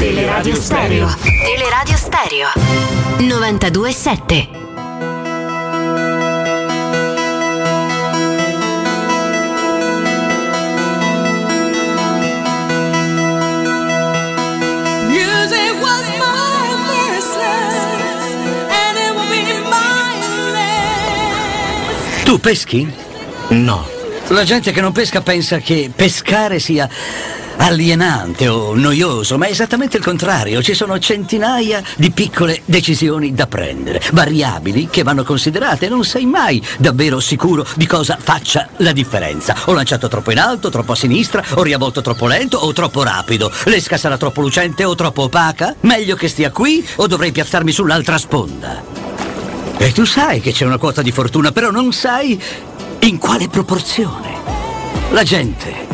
Teleradio Stereo. Teleradio Stereo. 92.7. Music was my first love, and it will be my last. Tu peschi? No. La gente che non pesca pensa che pescare sia alienante o noioso, ma è esattamente il contrario. Ci sono centinaia di piccole decisioni da prendere, variabili che vanno considerate. Non sei mai davvero sicuro di cosa faccia la differenza. Ho lanciato troppo in alto, troppo a sinistra, ho riavvolto troppo lento o troppo rapido. L'esca sarà troppo lucente o troppo opaca? Meglio che stia qui o dovrei piazzarmi sull'altra sponda? E tu sai che c'è una quota di fortuna, però non sai in quale proporzione. La gente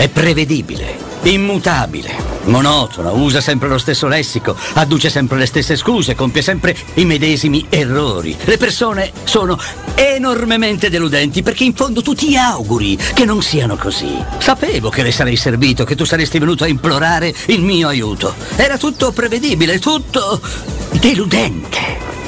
è prevedibile, immutabile, monotona, usa sempre lo stesso lessico, adduce sempre le stesse scuse, compie sempre i medesimi errori. Le persone sono enormemente deludenti perché in fondo tu ti auguri che non siano così. Sapevo che le sarei servito, che tu saresti venuto a implorare il mio aiuto. Era tutto prevedibile, tutto deludente.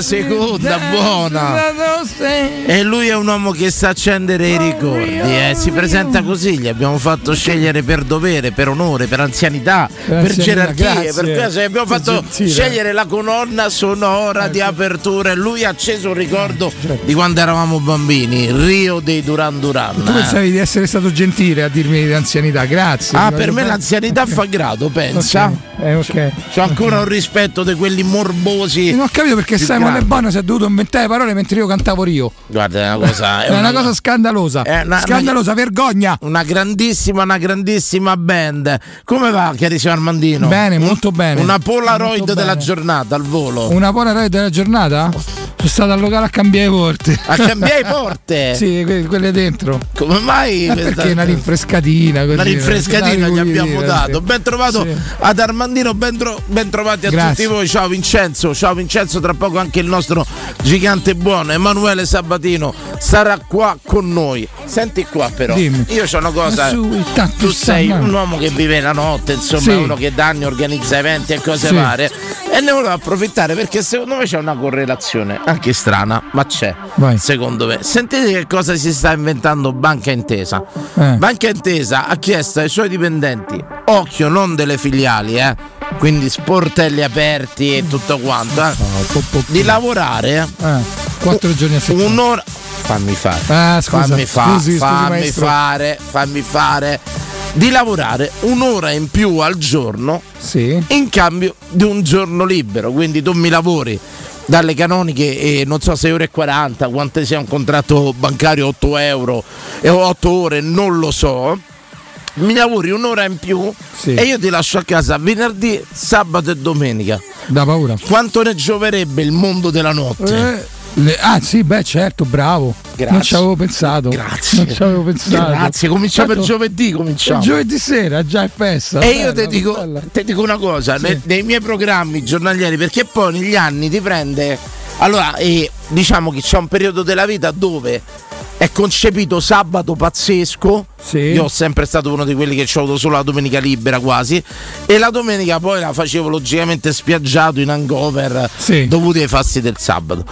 La seconda, buona. E lui è un uomo che sa accendere i ricordi, eh. si presenta così, gli abbiamo fatto scegliere per dovere, per onore, per anzianità, per, anzianità, gerarchie, grazie. per gli abbiamo fatto gentile. scegliere la colonna sonora di apertura e lui ha acceso un ricordo di quando eravamo bambini, Rio dei Duran Duran. Tu eh. pensavi di essere stato gentile a dirmi di anzianità, grazie. Ah, per me l'anzianità fa grado, pensa. Ok, eh, ok. C'ho ancora un rispetto di quelli morbosi. Non ho capito perché Simon. Le Bono si è dovuto inventare parole mentre io cantavo Rio. Guarda, è una cosa. È una cosa scandalosa. È una- Scandalosa, vergogna. Una grandissima, una grandissima band. Come va, carissimo Armandino? Bene, molto bene. Una Polaroid Molto della bene. giornata al volo. Una Polaroid della giornata? Sono stato al locale a cambiare porte. A cambiare porte? sì, que- quelle dentro. Come mai? Eh, perché una rinfrescatina così, Una rinfrescatina non gli abbiamo dato. sì. Ben trovato Sì. ad Armandino, ben, tro- ben trovati a Grazie. tutti voi. Ciao Vincenzo, ciao Vincenzo, tra poco anche il nostro gigante buono Emanuele Sabatino sarà qua con noi. Senti qua però, Dimmi. io c'ho una cosa, su, tu sei un uomo che vive la notte, insomma, Sì. uno che da anni organizza eventi e cose varie e ne volevo approfittare perché secondo me c'è una correlazione, anche strana, ma c'è. Vai. Secondo me. Sentite che cosa si sta inventando Banca Intesa. Eh. Banca Intesa ha chiesto ai suoi dipendenti, occhio non delle filiali, eh, quindi sportelli aperti e tutto quanto, eh, po- di lavorare Eh, quattro giorni a settimana. un'ora. Fammi fare. Ah, scusa, fammi, fa- scusi, scusi, fammi fare, fammi fare. Di lavorare un'ora in più al giorno Sì. in cambio di un giorno libero. Quindi tu mi lavori dalle canoniche e non so 6 ore e 40, quanto sia un contratto bancario 8 euro e 8 ore, non lo so. Mi lavori un'ora in più Sì. e io ti lascio a casa venerdì, sabato e domenica. Da paura. Quanto ne gioverebbe il mondo della notte? Eh, le- ah sì, beh certo, bravo. Grazie. Non ci avevo pensato. Grazie. Non ci avevo pensato. Grazie, cominciamo per Tanto- giovedì, cominciamo. Giovedì sera, già è festa. E io Bella, ti dico, te dico una cosa, ne- nei, miei programmi giornalieri, perché poi negli anni ti prende. Allora, eh, diciamo che c'è un periodo della vita dove è concepito sabato pazzesco. Sì. Io ho sempre stato uno di quelli che ho avuto solo la domenica libera quasi. E la domenica poi la facevo logicamente spiaggiato in hangover Sì. dovuti ai fasti del sabato.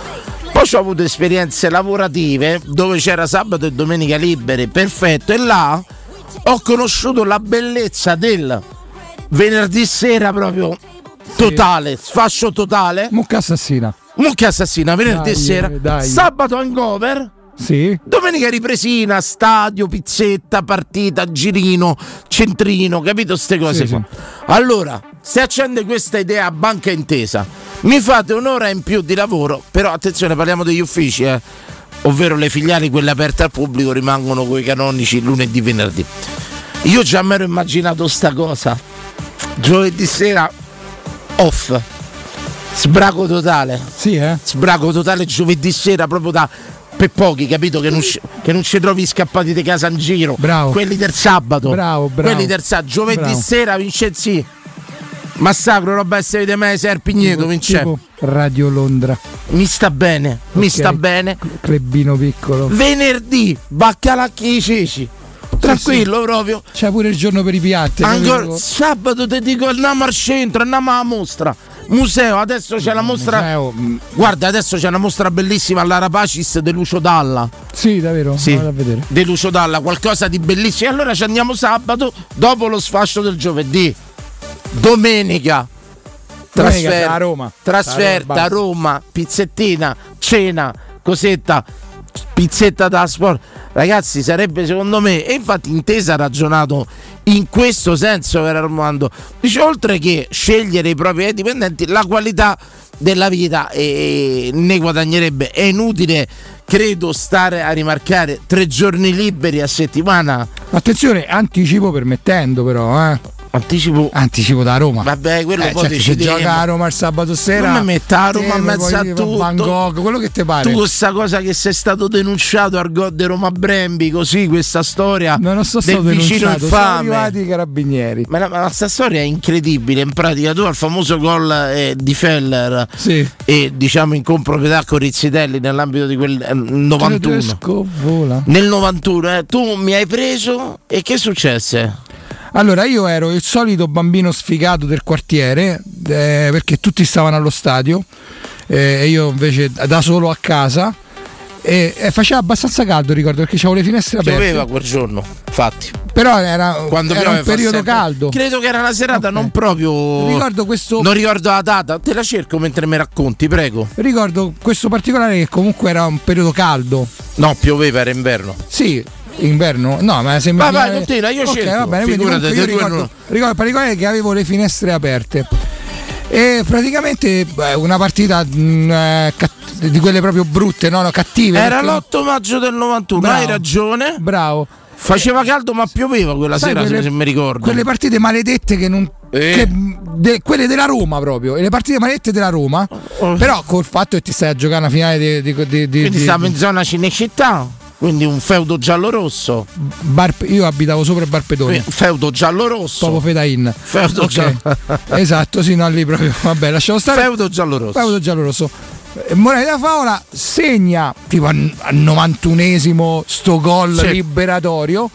Poi ho avuto esperienze lavorative dove c'era sabato e domenica libere, perfetto. E là ho conosciuto la bellezza del venerdì sera proprio totale, sfascio totale. Mucca assassina. Mucchia assassina, venerdì Dai, sera, dai. sabato hangover. Sì. Domenica ripresina, stadio, pizzetta, partita, girino, centrino, capito ste cose Sì, qua. Allora, se accende questa idea a banca intesa, mi fate un'ora in più di lavoro, però attenzione, parliamo degli uffici, eh, ovvero le filiali, quelle aperte al pubblico, rimangono coi canonici lunedì, venerdì. Io già mi ero immaginato sta cosa. Giovedì sera off. Sbraco totale Sì, eh? sbraco totale giovedì sera proprio da per pochi, capito? Che non, che non ci trovi scappati di casa in giro. Bravo. Quelli del sabato. Bravo, bravo. Quelli del sabato. Giovedì Bravo. sera, Vincenzi. Massacro, roba essere di me, Serpigneto, Vincenzo. Radio Londra. Mi sta bene, mi Ok. sta bene. Clubino piccolo. Venerdì, baccalacchi di ceci. Tranquillo proprio. C'è pure il giorno per i piatti. Ancora sabato ti dico andiamo al centro, andiamo alla mostra. Museo, adesso c'è la mostra. Museo, mm, Guarda, adesso c'è una mostra bellissima all'Arapacis de Lucio Dalla. Sì, davvero? Sì. Vado a vedere. De Lucio Dalla, qualcosa di bellissimo. E allora ci andiamo sabato dopo lo sfascio del giovedì. Domenica. Domenica Trasfer- a Roma. Trasferta A Roma, Roma, pizzettina, cena, cosetta, pizzetta da sport. Ragazzi, sarebbe secondo me, e infatti Intesa ha ragionato in questo senso per Armando. Dice oltre che scegliere i propri dipendenti, la qualità della vita eh, ne guadagnerebbe. È inutile, credo, stare a rimarcare tre giorni liberi a settimana. Attenzione, anticipo permettendo però, eh. Anticipo. Anticipo da Roma. Vabbè, quello Eh, poi certo, decideremo. gioca a Roma il sabato sera. Non mi metta a Roma eh, in mezzo a tutto. Van Gogh, quello che ti pare. Tu questa cosa che sei stato denunciato al God di Roma Brembi, così questa storia No, non so stato vicino denunciato, sono infame. arrivati i carabinieri. Ma, la, ma questa storia è incredibile. In pratica, tu al famoso gol eh, di Feller Sì. e diciamo in comproprietà con Rizzitelli nell'ambito di quel eh, 91. Tedesco vola. Nel 91, eh, tu mi hai preso e che successe? Allora, io ero il solito bambino sfigato del quartiere eh, perché tutti stavano allo stadio eh, e io invece da solo a casa. E, e faceva abbastanza caldo, ricordo, perché avevo le finestre aperte. Pioveva quel giorno, infatti. Però era, Quando era un periodo sempre- caldo. Credo che era una serata Ok. non proprio. Ricordo questo, Non ricordo la data, te la cerco mentre mi racconti, prego. ricordo questo particolare che comunque era un periodo caldo. No, pioveva, era inverno. Sì, inverno. No, ma sembra. Vai, vai, continua, io Ok, cerco. va bene, quindi Figurati, comunque io ricordo, no. ricordo particolare che avevo le finestre aperte. E praticamente beh, una partita mh, eh, cat- di quelle proprio brutte, no, no, cattive. Era perché- l'8 maggio del 91, Bravo. hai ragione. Bravo. Faceva caldo ma pioveva quella Sai, sera, se- quelle- se mi ricordo. Quelle partite maledette che non. Eh. che- de- quelle della Roma proprio. E le partite maledette della Roma. Oh. Però col fatto che ti stai a giocare una finale di. di, di, di- Quindi di- stavo in zona Cinecittà, quindi un feudo giallo-rosso. Bar- io abitavo sopra il Barpedone. Un Feudo giallo-rosso. Proprio Fedain. Feudo Ok. giallo- esatto, sì, no, lì proprio. Vabbè, lasciamo stare. Feudo giallo-rosso. Feudo giallo-rosso. Eh, Morale da Favola segna tipo al al 91esimo sto gol Sì. liberatorio.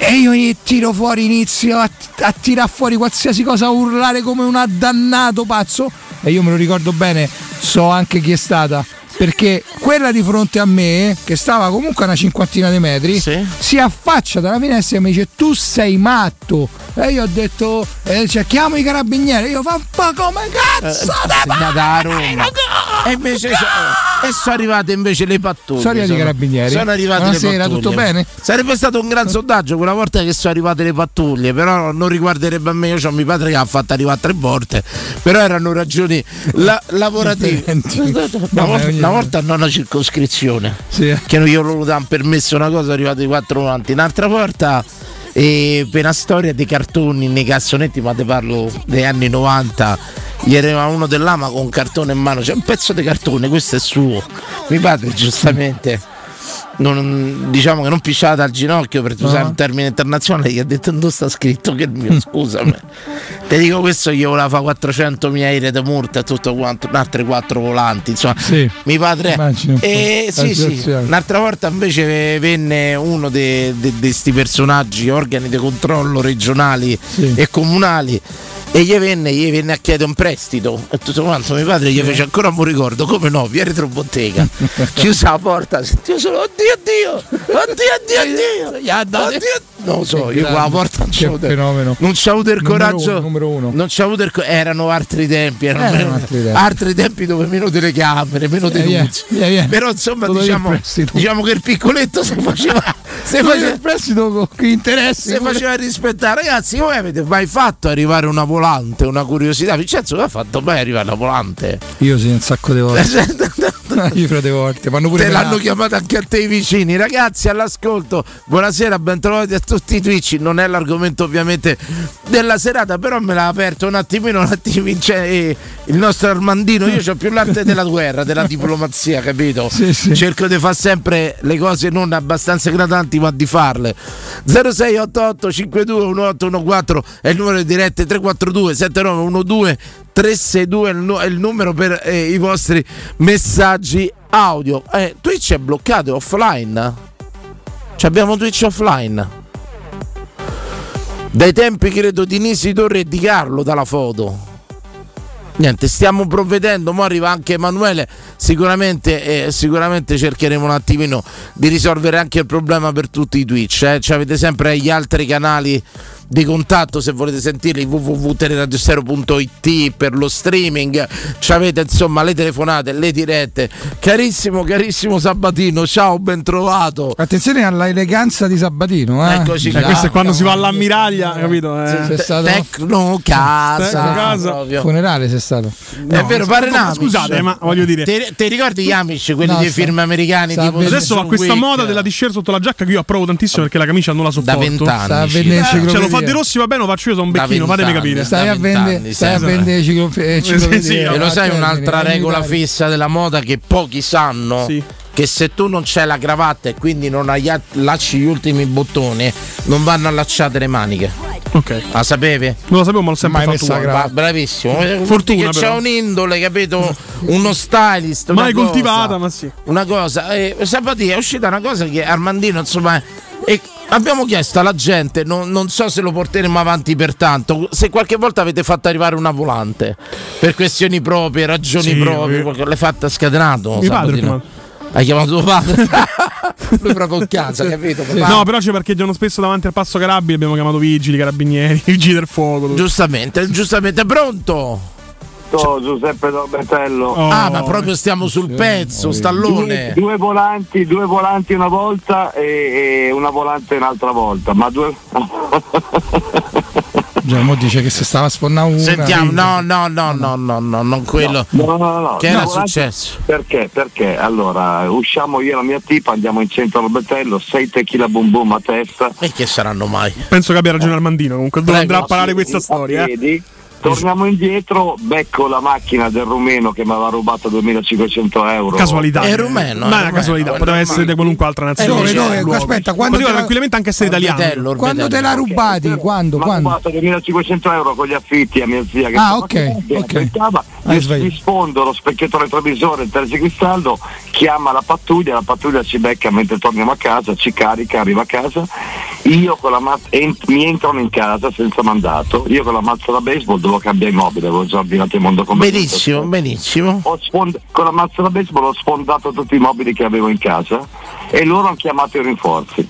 E io tiro fuori, inizio a, a tirare fuori qualsiasi cosa, a urlare come un addannato pazzo. E io me lo ricordo bene, so anche chi è stata. Perché quella di fronte a me, che stava comunque a una cinquantina di metri, Sì. si affaccia dalla finestra e mi dice: Tu sei matto. E io ho detto: eh, cioè, chiamo i carabinieri. Io fa ma come cazzo? te segnata a pare? Roma. E invece so- e sono arrivate invece le pattuglie. Sono arrivati i carabinieri. Sono arrivate Buonasera, le pattuglie. tutto bene? Sarebbe stato un gran sondaggio quella volta che sono arrivate le pattuglie, però non riguarderebbe a me. Io ho mio padre che ha fatto arrivare tre volte, però erano ragioni la- lavorative. Differenti. Una volta, ogni- una hanno circoscrizione Sì. che non loro danno permesso una cosa, sono arrivati quattro avanti. Un'altra volta e per una storia dei cartoni nei cassonetti, ma te parlo degli anni 90. Gli arriva uno dell'ama con un cartone in mano, c'è un pezzo di cartone, questo è suo. Mi padre giustamente non- diciamo che non pisciata al ginocchio per usare un termine internazionale, gli ha detto non sta scritto che il mio, scusami. Ti dico questo gli voleva fare 400 mila euro di multa e tutto quanto, altre quattro volanti, insomma. Sì. Mi padre. E la sì, sì. Un'altra volta invece venne uno di questi personaggi, organi di controllo regionali Sì. e comunali. E gli venne, gli venne a chiedere un prestito e tutto quanto. Mio padre gli fece ancora un ricordo, come no, via retrobottega. Chiusa la porta, sentivo solo oddio oddio, oddio oddio oddio. Oddio, non lo so, io con la porta non c'ho fenomeno. non c'ho avuto il Numero coraggio. uno, numero uno. Non c'ho avuto il erano altri tempi, erano, Erano meno- altri tempi. altri tempi dove meno telecamere, meno denunce. via, via. Però insomma diciamo, diciamo che il piccoletto si faceva, Se faceva, il prestito con che interessi. si faceva rispettare. Ragazzi, voi avete mai fatto arrivare una volante, una curiosità? Vincenzo, come ha fatto mai arrivare una volante? Io sì, un sacco di volte. Io fra di volte. Te l'hanno menare. chiamata anche a te i vicini. Ragazzi, all'ascolto, buonasera, bentrovati a tutti i Twitch. Non è l'argomento ovviamente della serata, però me l'ha aperto un attimino, un attimo Vince- eh, il nostro Armandino. Io ho più l'arte della guerra, della diplomazia, capito? Sì, sì. Cerco di fare sempre le cose non abbastanza eclatanti, ma di farle. 0688 52 1814 è il numero di dirette 342 7912 362 è il, nu- è il numero per eh, i vostri messaggi audio. Eh, Twitch è bloccato, è offline. Cioè abbiamo Twitch offline. Dai tempi credo di Nisi Torre e di Carlo dalla foto. Niente, stiamo provvedendo, ora arriva anche Emanuele, sicuramente, eh, sicuramente cercheremo un attimino di risolvere anche il problema per tutti i Twitch. Eh. Ci avete sempre gli altri canali di contatto se volete sentirli www.teleradiostero.it per lo streaming, ci avete insomma le telefonate, le dirette. Carissimo, carissimo Sabatino, ciao, ben trovato. Attenzione alla eleganza di Sabatino. Eh? Eccoci Cioè, qua. questo è quando si va all'ammiraglia, capito? Eh. Stato Tecno casa, Tecno funerale sei stato. è vero, pare Amish. Scusate, ma voglio dire. Ti, ricordi gli Amish, quelli No, dei sta- film americani? sta tipo Adesso John questa Wick? moda della t-shirt sotto la giacca che io approvo tantissimo perché la camicia non la da sopporto. vent'anni. Sta a ci- vendere Eh, cioè, lo fa enciclopedia. De Rossi, va bene, lo faccio io, sono un becchino, fatemi capire. Stai a vendere stai a sì, vendere enciclopedie. sì, E lo a sai termine, un'altra regola fissa della moda che pochi sanno? Sì. Che se tu non c'hai la cravatta e quindi non hai- allacci gli ultimi bottoni, non vanno allacciate le maniche. Ok. La sapevi? Non lo sapevo, ma l'ho sempre Mai fatto Ba- bravissimo. Fortuna, che c'è un'indole, capito? Uno stylist. una Mai cosa. coltivata, ma sì. una cosa. Eh, Sabatia è uscita una cosa che Armandino, insomma. E abbiamo chiesto alla gente, non, non so se lo porteremo avanti per tanto, se qualche volta avete fatto arrivare una volante per questioni proprie, ragioni Sì, proprie, perché l'hai fatta scatenato. Mio padre prima. Hai chiamato tuo padre? Lui proprio in casa, capito? Papà? No, però ci parcheggiano spesso davanti al passo carabili. Abbiamo chiamato vigili, carabinieri, vigili del fuoco. tutto. Giustamente, giustamente, pronto? Ciao Giuseppe Dorbetello. Oh, ah, ma proprio stiamo sul pezzo, stallone. Due, due volanti, due volanti una volta e, e una volante un'altra volta, ma due Già, mo dice che se stava a sfonnare una. Sentiamo, no, no, no, no, no, no, non quello. No, no, no. Che no, era volanti- successo? Perché? Perché? Allora, usciamo io e la mia tipa, andiamo in centro al Betello, 6 tequila boom boom a testa. E che saranno mai? Penso che abbia ragione Armandino. Comunque, Prego. andrà a parare questa storia. eh. Torniamo indietro, becco la macchina del rumeno che mi aveva rubato 2500 euro. Casualità. È rumeno, Ma è è una casualità, poteva essere di qualunque altra nazione. dove, dove? luogo. Aspetta, quando Poteva te la- tranquillamente anche essere italiano. Orbetello, Quando te Orbetello. l'ha rubati? Quando? Mi ha Quando? rubato 2500 euro con gli affitti a mia zia che Ah, ok, che ok. aspettava. Hai Io svegliato. mi sfondo lo specchietto retrovisore, il tergicristallo, chiama la pattuglia, la pattuglia ci becca mentre torniamo a casa, ci carica, arriva a casa. Io con la mazza en- mi entrano in casa senza mandato, io con la mazza da baseball devo cambiare immobile, avevo già ordinato il mondo come Benissimo, benissimo. ho sfond- con la mazza da baseball ho sfondato tutti i mobili che avevo in casa e loro hanno chiamato i rinforzi.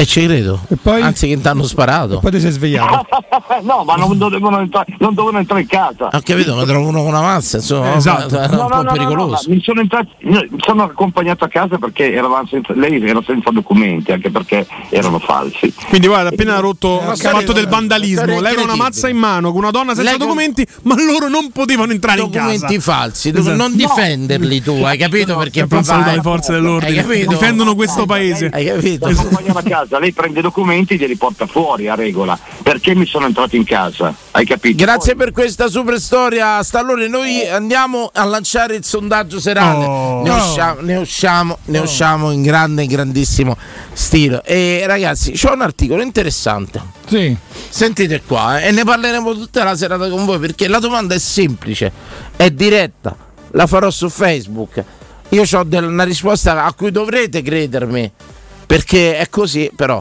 E ci credo. E poi? Anzi, che ti hanno sparato. Poi ti sei svegliato. no, ma non dovevano, entrare, non dovevano entrare in casa. Ho capito, ma trovo uno con una mazza, insomma, Esatto. è un No, no, po' no, no, pericoloso. no, mi sono entrati, no, sono accompagnato a casa perché senza, lei era senza documenti, anche perché erano falsi. Quindi guarda, appena ha rotto Una il fatto del vandalismo, storia leva una mazza in mano con una donna senza Lei con- documenti, ma loro non potevano entrare in Documenti casa. falsi, Esatto. non difenderli tu, hai capito? Perché un papà è- alle forze Hai dell'ordine. capito? Difendono questo paese. Hai capito? A casa, lei prende i documenti e glieli porta fuori a regola. Perché mi sono entrato in casa? Hai capito? Grazie per questa super storia, Stallone. Noi andiamo a lanciare il sondaggio serale. Oh. ne, No. usciamo, ne, usciamo, ne usciamo in grande, grandissimo stile. E ragazzi, c'è un articolo interessante. Sì. Sentite qua, eh, e ne parleremo tutta la serata con voi perché la domanda è semplice, è diretta, la farò su Facebook. Io ho una risposta a cui dovrete credermi, perché è così, però.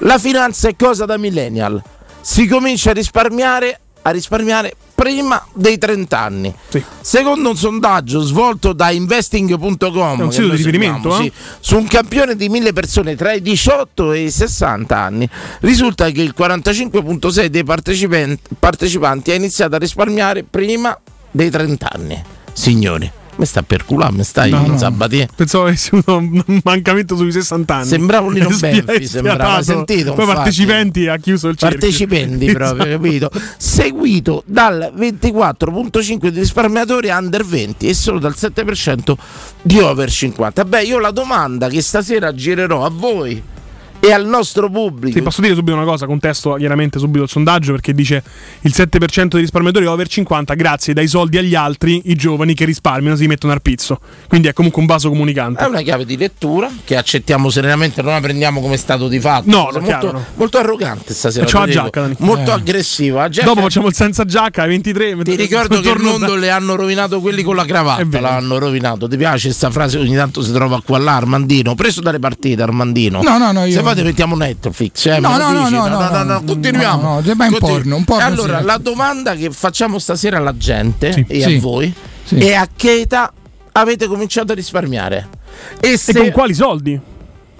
La finanza è cosa da millennial. Si comincia a risparmiare, a risparmiare prima dei 30 anni. Secondo un sondaggio svolto da investing.com, un sito di riferimento, eh? sì, su un campione di mille persone tra i 18 e i 60 anni, risulta che il 45,6 dei partecipanti ha iniziato a risparmiare prima dei 30 anni. Signori, mi sta per culare, mi stai No, no. Sabati? Pensavo avessi un mancamento sui 60 anni. Sembrava un Lino Benfi, sembrava. Sentito, Poi partecipanti ha chiuso il cerchio. Partecipanti proprio, capito? Seguito dal 24.5 di risparmiatori under 20 e solo dal 7% di over 50. Beh, io la domanda che stasera girerò a voi e al nostro pubblico. Ti posso dire subito una cosa, contesto chiaramente subito il sondaggio perché dice il 7% dei risparmiatori over 50 grazie dai soldi agli altri, i giovani che risparmiano si mettono al pizzo. Quindi è comunque un vaso comunicante. È una chiave di lettura che accettiamo serenamente, non la prendiamo come stato di fatto. No, chiaro, molto, no. molto arrogante stasera. Facciamo ti la giacca, Dani. molto Eh. aggressivo. La giacca- Dopo facciamo il senza giacca ai 23. Ti ricordo che il mondo da- le hanno rovinato quelli con la cravatta. L'hanno rovinato. Ti piace questa frase? Ogni tanto si trova qua là, Armandino. Preso dalle partite, Armandino. No, no, no, io- Se fate mettiamo Netflix. Eh, No, no, no, dici? no, no, no. Continuiamo. No, no, Continu- porno, un porno allora, sì. la domanda che facciamo stasera alla gente Sì. e Sì. a voi Sì. è a che età avete cominciato a risparmiare? E E se, con quali soldi?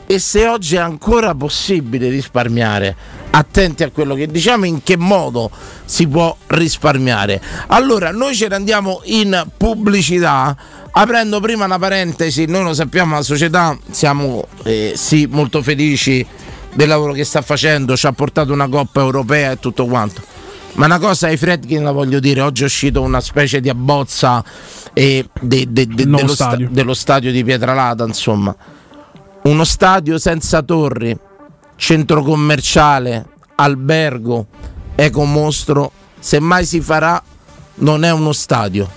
e se oggi è ancora possibile risparmiare, attenti a quello che diciamo, in che modo si può risparmiare. Allora, noi ce ne andiamo in pubblicità, aprendo prima una parentesi, noi lo sappiamo, la società siamo eh, sì molto felici del lavoro che sta facendo, ci ha portato una Coppa Europea e tutto quanto. Ma una cosa ai Fredkin la voglio dire, oggi è uscito una specie di abbozza eh, de- de- de- dello, sta- stadio. dello stadio di Pietralata, insomma uno stadio senza torri, centro commerciale, albergo, ecomostro, se mai si farà non è uno stadio.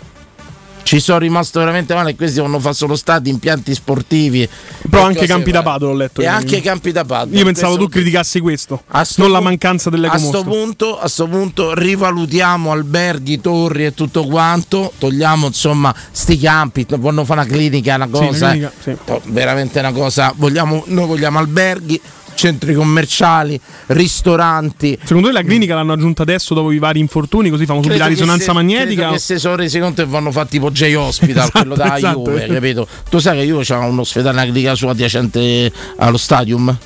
Ci sono rimasto veramente male, questi devono fare solo stadi, impianti sportivi. Però anche campi da paddle, ho letto. E Io. anche campi da paddle. Io pensavo tu criticassi questo, non la pu- mancanza delle a sto, punto, a sto punto rivalutiamo alberghi, torri e tutto quanto, togliamo insomma sti campi, vogliono fare una clinica, una Sì, cosa, una clinica, eh. sì. Veramente una cosa, vogliamo, noi vogliamo alberghi, centri commerciali, ristoranti. Secondo te la clinica l'hanno aggiunta adesso dopo i vari infortuni, così fanno subito la risonanza se- magnetica? che se sono resi conto che vanno fatti tipo J Hospital, Esatto, quello da esatto. Juve, capito? Tu sai che Juve c'ha un ospedale, una clinica sua adiacente allo stadium?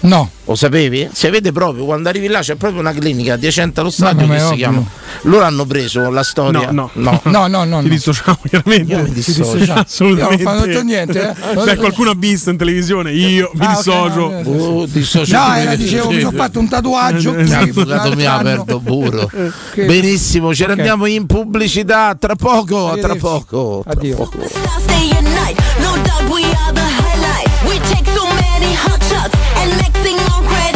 No. Lo sapevi? Si vede proprio, quando arrivi là c'è proprio una clinica adiacente allo stadio che si ovvio. chiama. Loro hanno preso la storia. No, no. No, no, no. Ti no. dissociamo chiaramente. Io mi dissocio. Io Assolutamente. non ho fatto niente, eh. Beh, qualcuno ha visto in televisione, io mi Ah, dissocio. no, eh. Oh, dissocio- No, era, dicevo, mi sono fatto un tatuaggio. Mi ha anno. aperto. Che- Benissimo, ci Ok. andiamo in pubblicità tra poco, tra Arrivederci. poco. tra Addio. poco. Stars day and steady hot shots and next on credit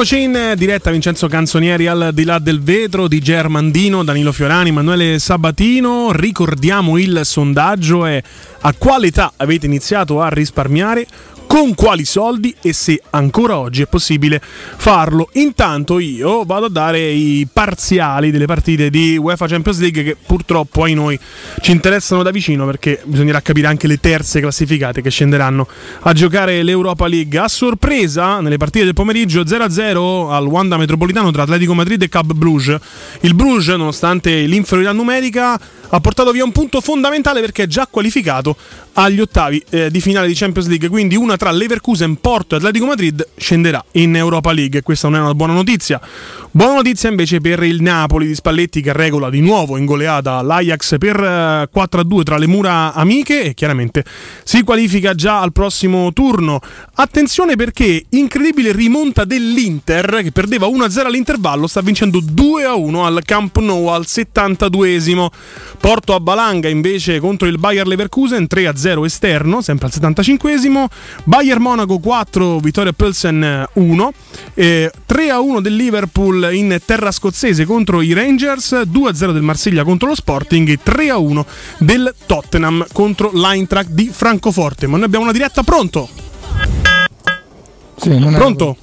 Rieccoci in diretta Vincenzo Canzonieri al di là del vetro di Germandino, Danilo Fiorani, Emanuele Sabatino. Ricordiamo il sondaggio è a quale età avete iniziato a risparmiare? Con quali soldi e se ancora oggi è possibile farlo. Intanto io vado a dare i parziali delle partite di UEFA Champions League che purtroppo ai noi ci interessano da vicino perché bisognerà capire anche le terze classificate che scenderanno a giocare l'Europa League. A sorpresa, nelle partite del pomeriggio 0-0 al Wanda Metropolitano tra Atletico Madrid e Cab Bruges. Il Bruges, nonostante l'inferiorità numerica, ha portato via un punto fondamentale perché è già qualificato agli ottavi eh, di finale di Champions League. Quindi una tra Leverkusen, Porto e Atletico Madrid scenderà in Europa League. Questa non è una buona notizia. Buona notizia invece per il Napoli di Spalletti che regola di nuovo in goleata l'Ajax per eh, 4-2 tra le mura amiche e chiaramente si qualifica già al prossimo turno. Attenzione perché incredibile rimonta dell'Inter che perdeva 1-0 all'intervallo, sta vincendo 2-1 al Camp Nou al 72esimo. Porto a Balanga invece contro il Bayer Leverkusen 3-0 esterno, sempre al 75esimo. Bayer Monaco 4, Vittoria Pilsen 1. Eh, 3-1 del Liverpool in terra scozzese contro i Rangers, 2-0 del Marsiglia contro lo Sporting e 3-1 del Tottenham contro l'Eintracht di Francoforte. Ma noi abbiamo una diretta pronto? Sì, non è- Pronto?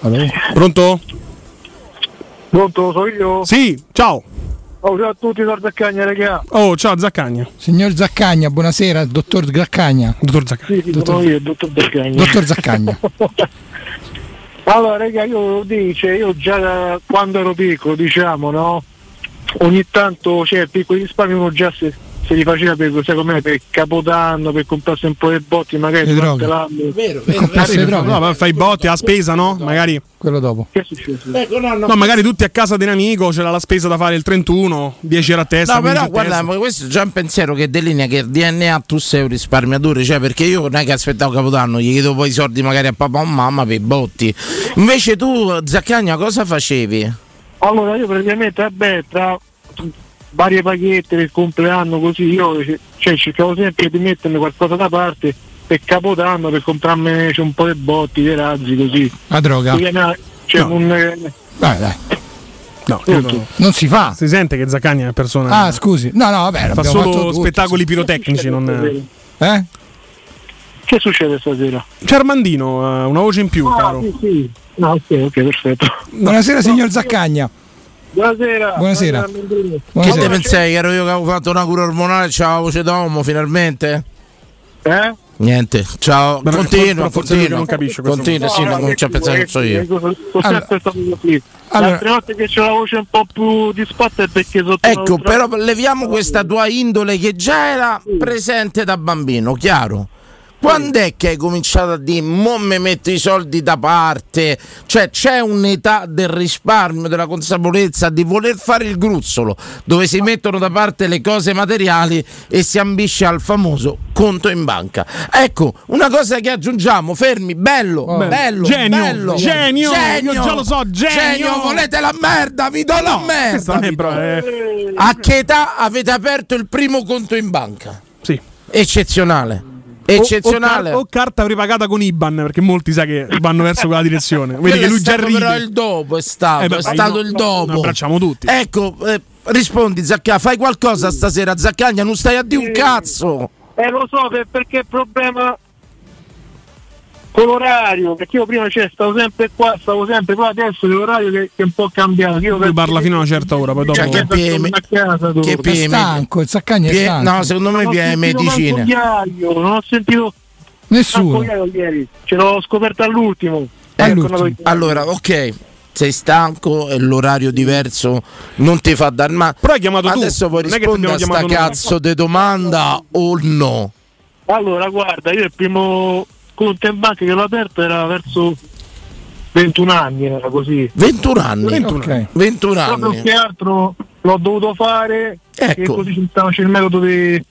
Allora. Pronto? Pronto, sono io? Sì, ciao. Oh, ciao a tutti, da Zaccagna, raga. Oh, ciao Zaccagna. Signor Zaccagna, buonasera, dottor Zaccagna. Dottor Zaccagna. Sì, sì, sono io, dottor Zaccagna. Dottor Zaccagna. allora, raga, io dice, io già da quando ero piccolo, diciamo, no? Ogni tanto, cioè, piccoli risparmi uno già si, se li faceva per, sai com'è, per capodanno, per comprarsi un po' di botti, magari. Vero, Magari per- No, ma fai i botti a spesa, no? Magari. Quello dopo. Che è successo? Ecco, no, no. No, magari tutti a casa di un amico, c'era la spesa da fare il 31, 10 euro a testa. No, 15 però a guarda, questo è già un pensiero che delinea che il DNA tu sei un risparmiatore, cioè perché io non è che aspettavo Capodanno, gli chiedo poi i soldi magari a papà o mamma per i botti. Invece tu, Zaccagna, cosa facevi? Allora io praticamente vabbè tra varie paghette del compleanno così io cioè, cercavo sempre di mettermi qualcosa da parte per capodanno per comprarmi cioè, un po' di botti, dei razzi così. La droga. No, cioè, No. un, eh, Dai, dai. No, credo- Non si fa. Si sente che Zaccagni è una persona. Ah, scusi. No, no, vabbè. fa solo spettacoli pirotecnici. Non... Eh? Che succede stasera? C'è Armandino, eh, una voce in più, Ah, caro. sì, sì. No, ok, ok, perfetto. Buonasera, signor Zaccagna. Buonasera. Buonasera. Armandino. Che te pensavi che ero io che avevo fatto una cura ormonale e c'avevo la voce d'uomo finalmente? Eh? Niente, ciao, Però continua, continua. non capisce questo Continua, sì, No, non no, comincia a che- pensare che so io. Sono Allora- sempre stato così. allora- Le altre volte che c'ho la voce un po' più disfatta è perché sotto Ecco, però leviamo questa tua indole che già era presente da bambino, chiaro? Quando è che hai cominciato a dire mo me metto i soldi da parte? Cioè c'è un'età del risparmio, della consapevolezza di voler fare il gruzzolo, dove si mettono da parte le cose materiali e si ambisce al famoso conto in banca. Ecco, una cosa che aggiungiamo, fermi, bello, Bello. bello, Genio, bello, genio, io già lo so, genio. volete la merda, vi do la merda. Do. eh, A che età avete aperto il primo conto in banca? Sì. Eccezionale. O, o, Eccezionale. car- o carta prepagata con IBAN, perché molti sa che vanno verso quella direzione. Vedi che è lui già stato ride. però il dopo è stato, Eh beh, è stato no, il dopo. abbracciamo tutti. Ecco, eh, rispondi Zaccagna, fai qualcosa stasera Zaccagna, non stai a dire un cazzo. Eh lo so per- perché il problema con l'orario, perché io prima cioè, stavo sempre qua, stavo sempre qua, adesso l'orario che, che è un po' cambiato. Io Lui parla fino a una certa ora, poi dopo. Cioè, che PM, a casa dopo. che È PM, stanco, il Zaccagna è stanco. no, secondo me medicine. Diario, non ho sentito Nessuno. ieri, ce l'ho scoperto all'ultimo. Ecco, Ecco, allora, ok. Sei stanco e l'orario diverso non ti fa dar male. Però hai chiamato tu, Adesso è che rispondere a sta cazzo di domanda o no? Allora, guarda, io il primo conto in banca che l'ho aperto era verso 21 anni, era così. 21 anni. 21 Ok. 21 Proprio anni. che altro l'ho dovuto fare e Ecco. così ci stava- c'è il metodo di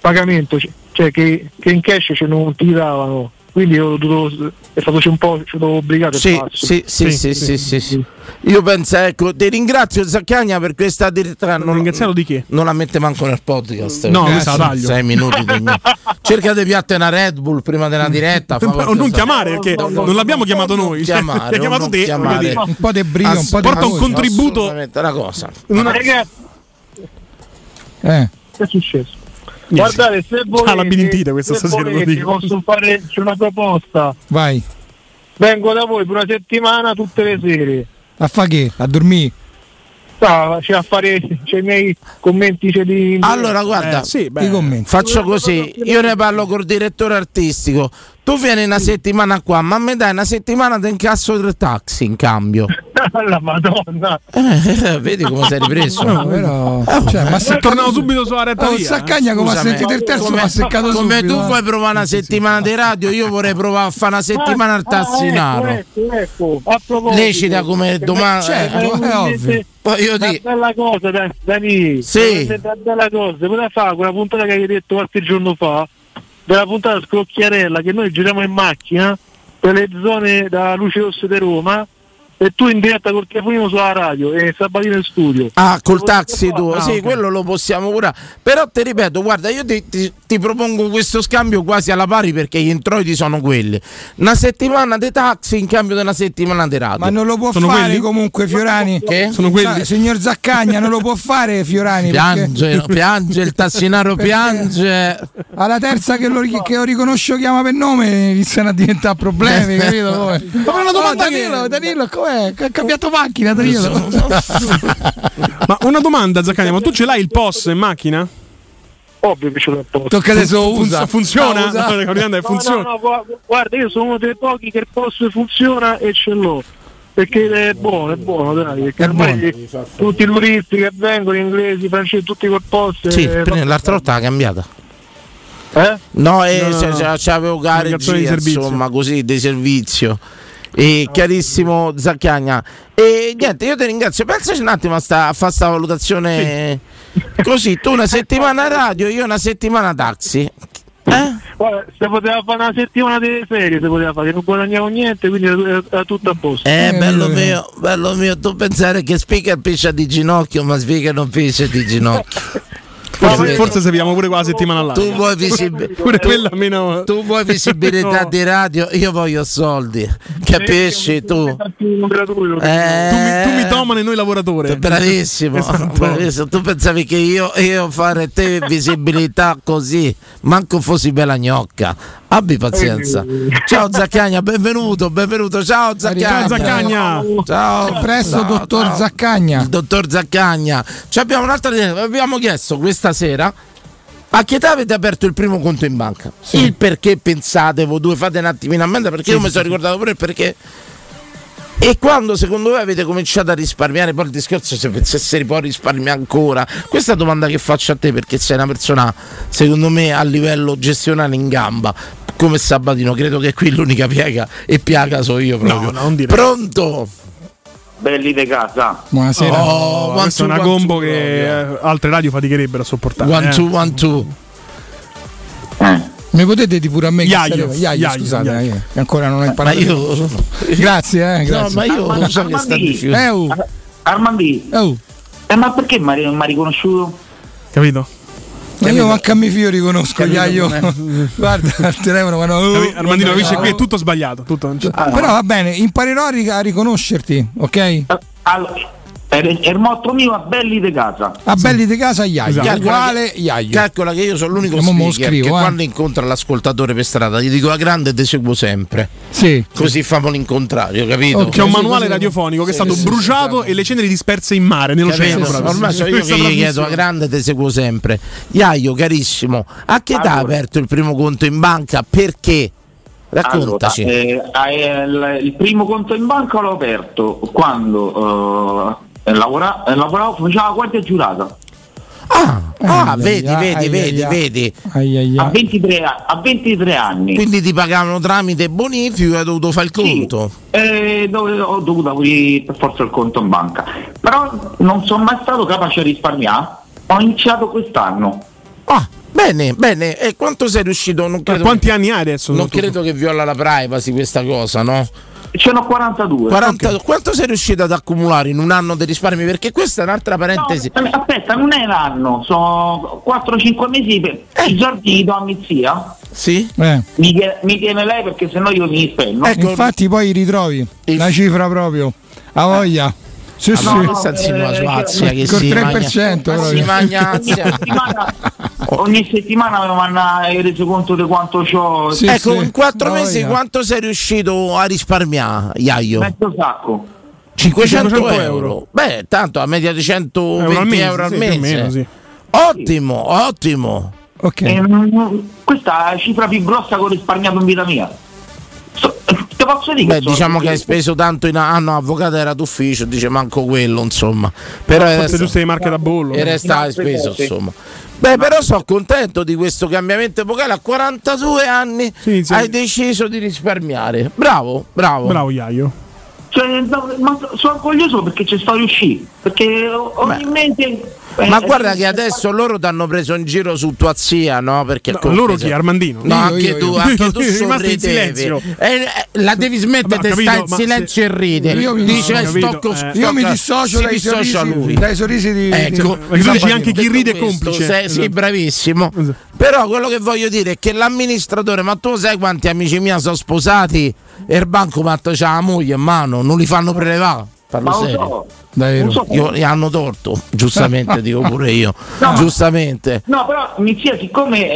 pagamento, cioè che, che in cash ce non ti davano. Quindi io ho dovuto, è stato un po' ci sono obbligato Sì, sì, sì, sì, sì, sì, sì. Io penso, ecco, ti ringrazio Zaccagna per questa direttiva. Non, Ringraziato di che? non la mette manco nel podcast. No, questa la taglio. Sei minuti. Cerca di piatte una Red Bull prima della diretta. fa O non chiamare perché non l'abbiamo chiamato noi. cioè, chiamare, ha chiamato te. chiamare. Un po' di brio, un po' di Porta un contributo. Una cosa. Una- Ragazzi, Eh. che è successo? Guardate, se Ah, volete, la binintite questa se stasera, lo volete, dico. posso fare c'è una proposta. Vai. Vengo da voi per una settimana tutte le sere. A fa che? A dormire? Sta, c'è a fare c'è i miei commenti c'è di Allora, guarda, Eh, sì, beh. I commenti. faccio così. Io ne parlo col direttore artistico. Tu vieni una settimana qua, ma mi dai una settimana di incasso del taxi in cambio. la madonna. Eh, vedi come sei ripreso? No, però, cioè, ma se tornato subito sulla retta Oh, via. Zaccagna come ha sentito il terzo Come- mi ha seccato Come subito. tu eh. vuoi provare una settimana di radio, io vorrei provare a fare una settimana al Tassinaro. Ah, ecco, ecco, ecco. A proposito, Lecita come domanda. certo, Eh, è ovvio. Poi io Una dico, bella cosa, Dan- Dani. Sì. Una bella cosa. Poteva fare quella puntata che hai detto qualche giorno fa, della puntata Scrocchiarella, che noi giriamo in macchina per le zone da Luce Rosse di Roma e tu in diretta col telefonino sulla radio e Sabatino in studio. Ah, col taxi tu, Ah, sì, quello lo possiamo curare. Però ti ripeto, guarda, io ti, ti- ti propongo questo scambio quasi alla pari perché gli introiti sono quelli. Una settimana di taxi in cambio di una settimana di radio. Ma non lo può Sono fare quelli? comunque Fiorani. Che? Sono quelli? Sa- signor Zaccagna non lo può fare Fiorani. perché Piange, piange, il tassinaro piange. alla terza che lo, che lo riconosco chiama per nome iniziano a diventare problemi, capito? Come? Ma una domanda Oh, Danilo, Danilo, com'è? Ha cambiato macchina, Danilo. Ma una domanda, Zaccagna, ma tu ce l'hai il POS in macchina? Ovvio che ce l'ho apposta. Tocca adesso usa. funziona? È No, funziona. no, no, gu- guarda, io sono uno dei pochi che il posto funziona e ce l'ho. perché è buono, è buono, dai, perché ormai tutti i turisti che vengono, inglesi, francesi, tutti col posto. Sì, eh, l'altra volta l'ha cambiata. Eh? No, eh, No, no, cioè, no. c'avevo gare servizio. insomma, così di servizio. E chiarissimo Zaccagna. E niente, io ti ringrazio. Pensaci un attimo a, sta, a fare sta valutazione. Così, tu una settimana radio, io una settimana taxi. Guarda, se poteva fare una settimana di ferie, se poteva fare, non guadagnavo niente, quindi era, era tutto a posto. Eh, bello mio, bello mio, tu pensare che speaker piscia di ginocchio, ma speaker non piscia di ginocchio. Forse, forse serviamo pure qua la settimana là. Tu vuoi, visib- meno. tu vuoi visibilità No. di radio, io voglio soldi. Capisci tu? Eh, Tu, mi, tu mi domani noi lavoratori. Bravissimo, Esatto. bravissimo. Tu pensavi che io, io fare te visibilità così, manco fossi bella gnocca. Abbi pazienza. Ciao Zaccagna, benvenuto, benvenuto. Ciao Zaccagna. Ciao, Zaccagna. Ciao. A presto, Ciao, dottor ciao. Zaccagna. Il dottor Zaccagna. Ci abbiamo un'altra abbiamo chiesto questa sera a che età avete aperto il primo conto in banca? Il perché pensate voi due fate un attimino a mente perché io mi sono ricordato pure il perché e quando secondo voi avete cominciato a risparmiare, poi il discorso se, se si può risparmiare ancora, questa domanda che faccio a te perché sei una persona secondo me a livello gestionale in gamba, come Sabatino, credo che qui l'unica piega e piaga so io proprio. no, non dire. Pronto? Belli di casa. Buonasera. Oh, one questa è una combo two che eh, altre radio faticherebbero a sopportare. One eh. two, one two. Mi potete di pure a me che Iaio, saremo- Iaio, Iaio, scusate, Iaio. eh, che ancora non ho imparato. Ma io- Grazie, eh, grazie. No, ma io Armand- lo so che sta Armandi. difficile. Eh, oh, Armandi, oh. eh, ma perché mi ha riconosciuto? Capito? Ma io manca a mio figlio riconosco Iaio. Guarda al telefono quando. oh, Capi- Armandino, oh. qui è tutto sbagliato. Tutto non c'è- Però va bene, imparerò a, ri- a riconoscerti, ok? Allora, il motto mio a belli di casa. A belli di casa Iaio, Calcola uguale che- Iaio. Calcola che io sono l'unico E speaker scrivo, che eh. quando incontra l'ascoltatore per strada gli dico a grande te seguo sempre. Sì. Così famo l'incontrario, capito? C'è un manuale radiofonico che è stato bruciato e le ceneri disperse in mare, nell'oceano. Capito? proprio. Ormai sono io che gli chiedo a trasmissione. grande te seguo sempre. Iaio, carissimo, a che età hai Allora. aperto il primo conto in banca? Perché? Raccontaci. Allora, eh, eh, il, il primo conto in banca l'ho aperto quando eh, lavora- eh, lavoravo, facevo la guardia giurata. ah, Ai, vedi, ai, vedi, ai, vedi, ai, vedi. Ai, ai, A ai. 23, a- a 23 anni. Quindi ti pagavano tramite bonifico e hai dovuto fare il Sì, conto. eh, dove ho dovuto aprire per forza il conto in banca. Però non sono mai stato capace di risparmiare. Ho iniziato quest'anno. Ah, bene, bene. E quanto sei riuscito? Non credo, Quanti anni hai adesso? non credo che viola la privacy questa cosa, no? Ce n'ho 42. 40 Quanto sei riuscito ad accumulare in un anno di risparmi? Perché questa è un'altra parentesi. No, aspetta, non è un anno, sono 4-5 mesi per i soldi li do a mia zia. Sì? Eh, Mi, tie- mi tiene lei perché sennò io mi spendo. Ecco, infatti poi ritrovi la cifra proprio. A voglia. Sì, Ah, sì. no, questa insinua eh, su Azia che col si 3% magna, proprio. si magna ogni settimana, ogni settimana mi vanno il resoconto di quanto ho. Sì, ecco, sì. in quattro mesi quanto sei riuscito a risparmiare, Iaio? Mezzo sacco. 500, 500 euro. euro. Beh, tanto a media di 120 Euro al mese, euro al sì, mese. meno, sì. Ottimo, ottimo. Ok. Ehm, questa è la cifra più grossa che ho risparmiato in vita mia. So- te posso dire Beh, diciamo che hai speso tanto in anno, avvocato era d'ufficio, dice manco quello, insomma. Però Forse adesso- giusto le marche da bollo. e resta hai speso, insomma. Beh, però sono contento di questo cambiamento epocale. A 42 anni Sì, sì. hai deciso di risparmiare. Bravo, bravo. Bravo Iaio. Cioè, no, ma sono orgoglioso perché ci sto riuscendo. Perché ogni mese. Ma eh, guarda eh, che adesso loro ti hanno preso in giro su tua zia, no? Perché No, loro se- chi? Armandino? No, Io, anche io, tu, io. anche tu sorridevi. silenzio. Eh, eh, la devi smettere di stare in ma silenzio e ridere. Io mi Dice dissocio, capito, stocco- eh. Io mi dissocio dai sorrisi, lui. dai sorrisi di, Ecco, tu dici di- anche chi ride è complice. sei- sì, bravissimo. Esatto. Però quello che voglio dire è che l'amministratore, ma tu sai quanti amici miei sono sposati e il bancomat c'ha la moglie in mano, non li fanno prelevare. Parlo serio. so. Davvero. so. Io- gli hanno torto, giustamente dico pure io. No, giustamente. No, però mia zia, siccome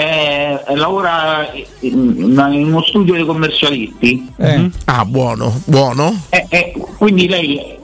eh, lavora in, in uno studio di commercialisti, Eh. Ah, buono, buono. eh, eh, quindi lei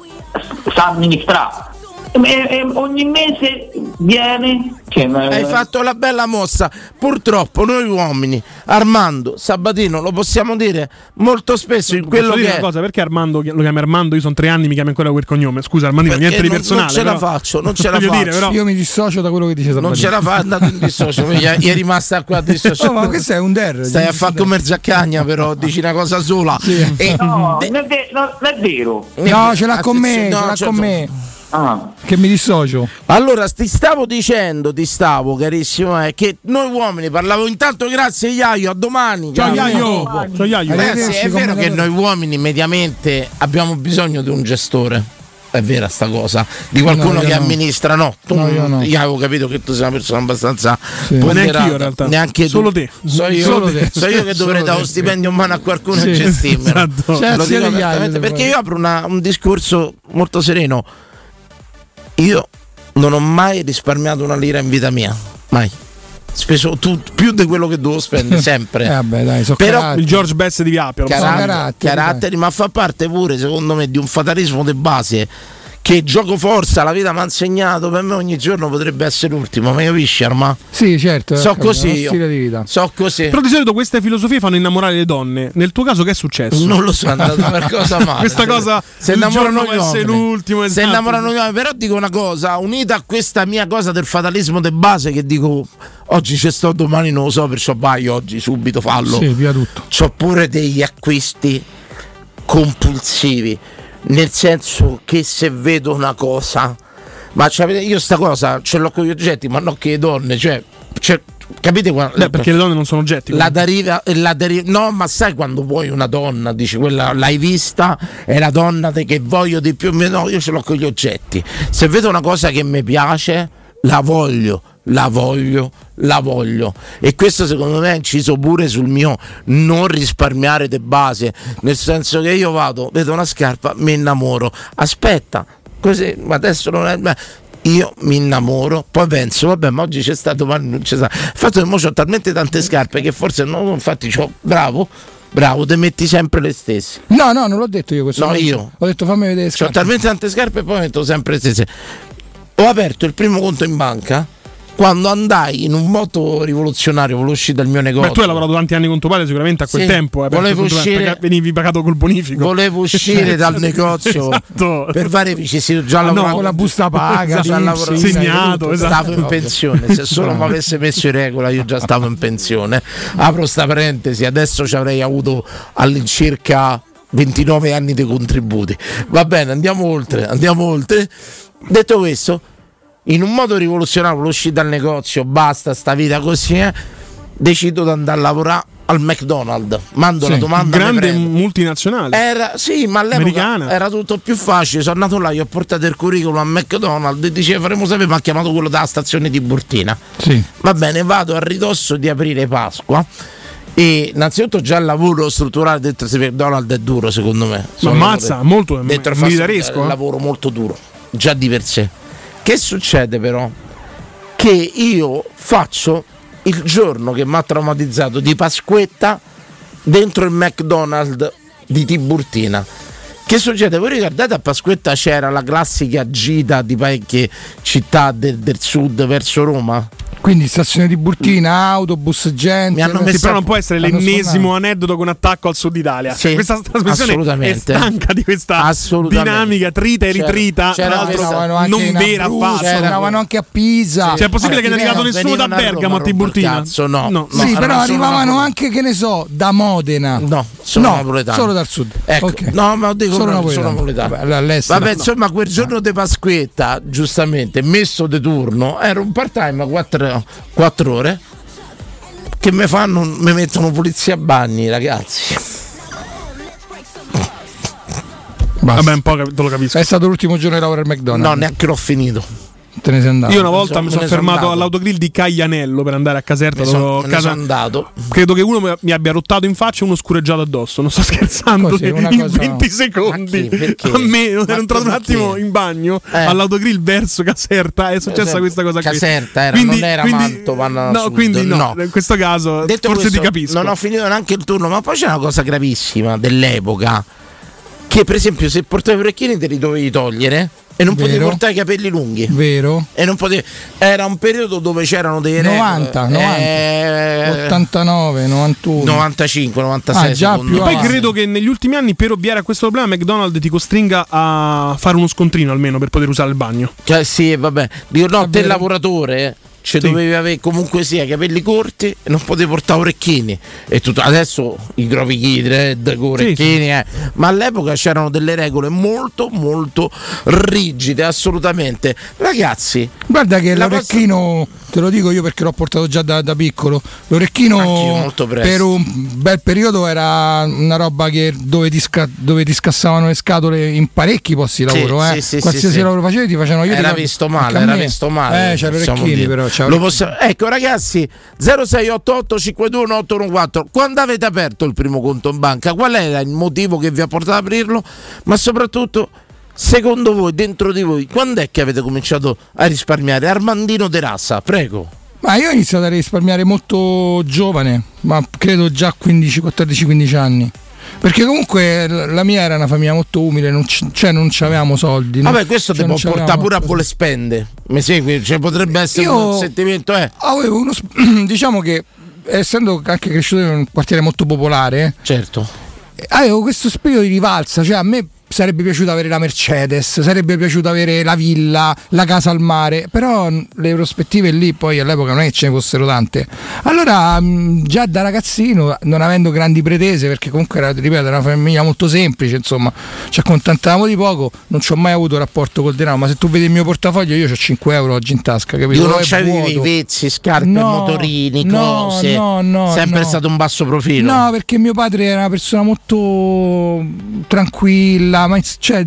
sa amministrare. E- e ogni mese vieni. Che, Hai fatto la bella mossa. Purtroppo noi uomini, Armando, Sabatino, lo possiamo dire molto spesso in quello che una cosa, perché Armando lo chiama Armando? Io sono tre anni, mi chiami ancora quel cognome. Scusa, Armandino, Perché niente di non- personale. non ce la però- faccio, non ce la faccio. dire, però- Io mi dissocio da quello che dice Non Sabatini. ce la fa, è andato in dissocio. Gli è rimasta qua a dissocio. Oh, ma questo è un der. Stai a fare come Zaccagna, però dici una cosa sola. E- No, non è, ve- no, non è vero. No, ce l'ha con me, no, ce l'ha c'è- con me. Ah. Che mi dissocio. Allora, ti stavo dicendo, ti stavo, carissimo, eh, che noi uomini parlavo intanto grazie Iaio, a domani. Ciao, Iaio. Ciao, Iaio. Ragazzi, è vero che noi uomini mediamente abbiamo bisogno di un gestore. È vera sta cosa, di qualcuno No, io che no. amministra, no? Tu, No, io no. avevo capito che tu sei una persona abbastanza Sì. Neanche io in realtà. Neanche tu. Solo te. So io, Solo te. so io che dovrei dare un stipendio in mano a qualcuno Sì. e gestirmelo. Esatto. Cioè, perché io apro una- un discorso molto sereno. Io non ho mai risparmiato una lira in vita mia, mai. Speso tu- più di quello che dovevo spendere, sempre. Eh, vabbè, dai, so Però- caratteri. Il George Best di Viapio. Caratteri, caratteri, caratteri, ma fa parte pure, secondo me, di un fatalismo di base. Che gioco forza, la vita mi ha insegnato. Per me ogni giorno potrebbe essere l'ultimo, ma capisci, Arma? Sì, certo. So ho capito, così io. stile di vita. So così. Però di solito queste filosofie fanno innamorare le donne. Nel tuo caso che è successo? Non lo so, è andato per cosa male. Questa cosa se innamorano gli può essere uomini. l'ultimo, Se esatto. innamorano gli uomini. Però dico una cosa, unita a questa mia cosa del fatalismo di base che dico oggi c'è sto, domani non lo so, perciò vai oggi subito fallo. Sì, via tutto. C'ho pure degli acquisti compulsivi. Nel senso che se vedo una cosa, ma c'avete- io sta cosa ce l'ho con gli oggetti, ma non che le donne, cioè, cioè, capite qua? Beh, perché le donne non sono oggetti. La deriva, la deri- no, ma sai quando vuoi una donna, dici quella l'hai vista, è la donna che voglio di più. No, io ce l'ho con gli oggetti. Se vedo una cosa che mi piace, la voglio, la voglio, la voglio. E questo secondo me è inciso pure sul mio non risparmiare de base. Nel senso che io vado, vedo una scarpa, mi innamoro. Aspetta, così, ma adesso non è. ma- io mi innamoro, poi penso, vabbè, ma oggi c'è stato, domani non c'è stato. Il fatto che mo ho talmente tante scarpe che forse no, infatti c'ho, bravo, bravo, te metti sempre le stesse. No, no, non l'ho detto io questo. No, Non- io. Ho detto fammi vedere le Ho scarpe. talmente tante scarpe e poi metto sempre le stesse. Ho aperto il primo conto in banca quando andai in un moto rivoluzionario, volevo uscire dal mio negozio. Beh, tu hai lavorato tanti anni con tuo padre, sicuramente a quel Sì, tempo. eh, volevo uscire- venivi pagato col bonifico. Volevo uscire dal negozio Esatto. per fare vicissitudini. Già Ah, no, lavoravo con la busta paga, già l'INPS, lavoravo- segnato, esatto. Stavo in pensione, se solo mi avesse messo in regola io già stavo in pensione. Apro sta parentesi, adesso ci avrei avuto all'incirca 29 anni di contributi. Va bene, andiamo oltre, andiamo oltre. Detto questo, in un modo rivoluzionario volevo uscire dal negozio, basta sta vita così, eh, decido di andare a lavorare al McDonald's. Mando la Sì, domanda. mi Grande multinazionale. Era, sì, ma all'epoca Americana. era tutto più facile. Sono andato là, gli ho portato il curriculum a McDonald's e diceva faremo sapere, mi ha chiamato quello dalla stazione di Burtina. Sì. Va bene, vado a ridosso di aprire Pasqua. E innanzitutto già il lavoro strutturale dentro McDonald's è duro, secondo me. Ma ammazza, molto dentro militaresco. è un eh. lavoro molto duro, già di per sé. Che succede però? Che io faccio il giorno che mi ha traumatizzato di Pasquetta dentro il McDonald's di Tiburtina. Che succede? Voi ricordate a Pasquetta c'era la classica gita di parecchie città del, del sud verso Roma? Quindi stazione di Burtina, autobus, gente. Mi hanno Sì, messo- non può essere l'ennesimo aneddoto con attacco al sud Italia. Sì, questa trasmissione è assolutamente. stanca di questa dinamica trita e C'era- ritrita, c'era anche non vera affatto. andavano anche a Pisa. Cioè, è possibile che non è arrivato nessuno da Bergamo a Tiburtina? Cazzo, no. No. sì, no, però solo arrivavano anche, che ne so, da Modena. No, sono No, napoletano. solo dal sud. Ecco, Ok. no, ma dico Solo proprio, napoletano. sono napoletano. Vabbè, all'estero Vabbè, no. insomma, quel giorno di Pasquetta, giustamente messo di turno, era un part time a 4 ore. Che mi fanno, mi mettono pulizia a bagni, ragazzi. Basta. Vabbè, un po' te lo capisco. È stato l'ultimo giorno di lavoro al McDonald's. No, neanche l'ho finito. Te ne sei andato. Io una volta mi sono fermato andato. all'autogrill di Caglianello per andare a Caserta. Me sono, me ne casa- sono andato. Credo che uno mi- abbia rottato in faccia e uno scureggiato addosso. Non sto scherzando. Così, in cosa- 20 secondi. Perché? A me ero entrato un attimo in bagno Eh. all'autogrill verso Caserta. È successa Caserta- questa cosa qui. Caserta era, non era Mantova, No, Sud, quindi no. no. In questo caso, Detto forse questo, ti capisco. Non ho finito neanche il turno, ma poi c'è una cosa gravissima dell'epoca. Che per esempio se portavi i orecchini te li dovevi togliere E non potevi Vero. portare i capelli lunghi. Vero? E non potevi. Era un periodo dove c'erano dei regole. 90, 90. Eh, 89, 91. 95, 96 Ah, già più. Poi credo che negli ultimi anni per ovviare a questo problema McDonald's ti costringa a fare uno scontrino almeno per poter usare il bagno. Cioè, sì, vabbè. Dico, no, te lavoratore. Ci Sì. dovevi avere comunque sia i capelli corti e non potevi portare orecchini. E tutto. Adesso i grovichi dread con orecchini, eh. ma all'epoca c'erano delle regole molto, molto rigide, assolutamente. Ragazzi, Guarda che l'orecchino, te lo dico io perché l'ho portato già da, da piccolo, l'orecchino per un bel periodo era una roba che dove ti, sca- dove ti scassavano le scatole in parecchi posti di lavoro. sì, eh. sì, Qualsiasi sì, lavoro facevi ti facevano io ti era ricordo- visto male, era visto male. Eh, orecchini dire. però. c'era Lo possiamo- Ecco ragazzi, 0688 521 quando avete aperto il primo conto in banca? Qual era il motivo che vi ha portato ad aprirlo? Ma soprattutto, secondo voi, dentro di voi, quando è che avete cominciato a risparmiare? Armandino Terassa, prego. Ma io ho iniziato a risparmiare molto giovane, ma credo già 15, 14, 15 anni. Perché comunque la mia era una famiglia molto umile, non c- cioè non avevamo soldi. no? Vabbè, questo Cioè, ti non può portare c'avevamo- pure a vole spende. Mi segui? Cioè, potrebbe essere Io- un sentimento, eh. Avevo uno diciamo che essendo anche cresciuto in un quartiere molto popolare, Certo. avevo questo spirito di rivalsa, cioè a me sarebbe piaciuto avere la Mercedes, sarebbe piaciuto avere la villa, la casa al mare, però le prospettive lì poi all'epoca non è che ce ne fossero tante. Allora mh, già da ragazzino, non avendo grandi pretese, perché comunque era, ripeto, era una famiglia molto semplice, insomma, ci accontentavamo di poco, non ci ho mai avuto rapporto col denaro, ma se tu vedi il mio portafoglio io ho 5 euro oggi in tasca, capito? Dico, non c'avevi vezzi, scarpe, No, motorini, no, cose. no, no, Sempre no. stato un basso profilo. No, perché mio padre era una persona molto tranquilla, ma cioè,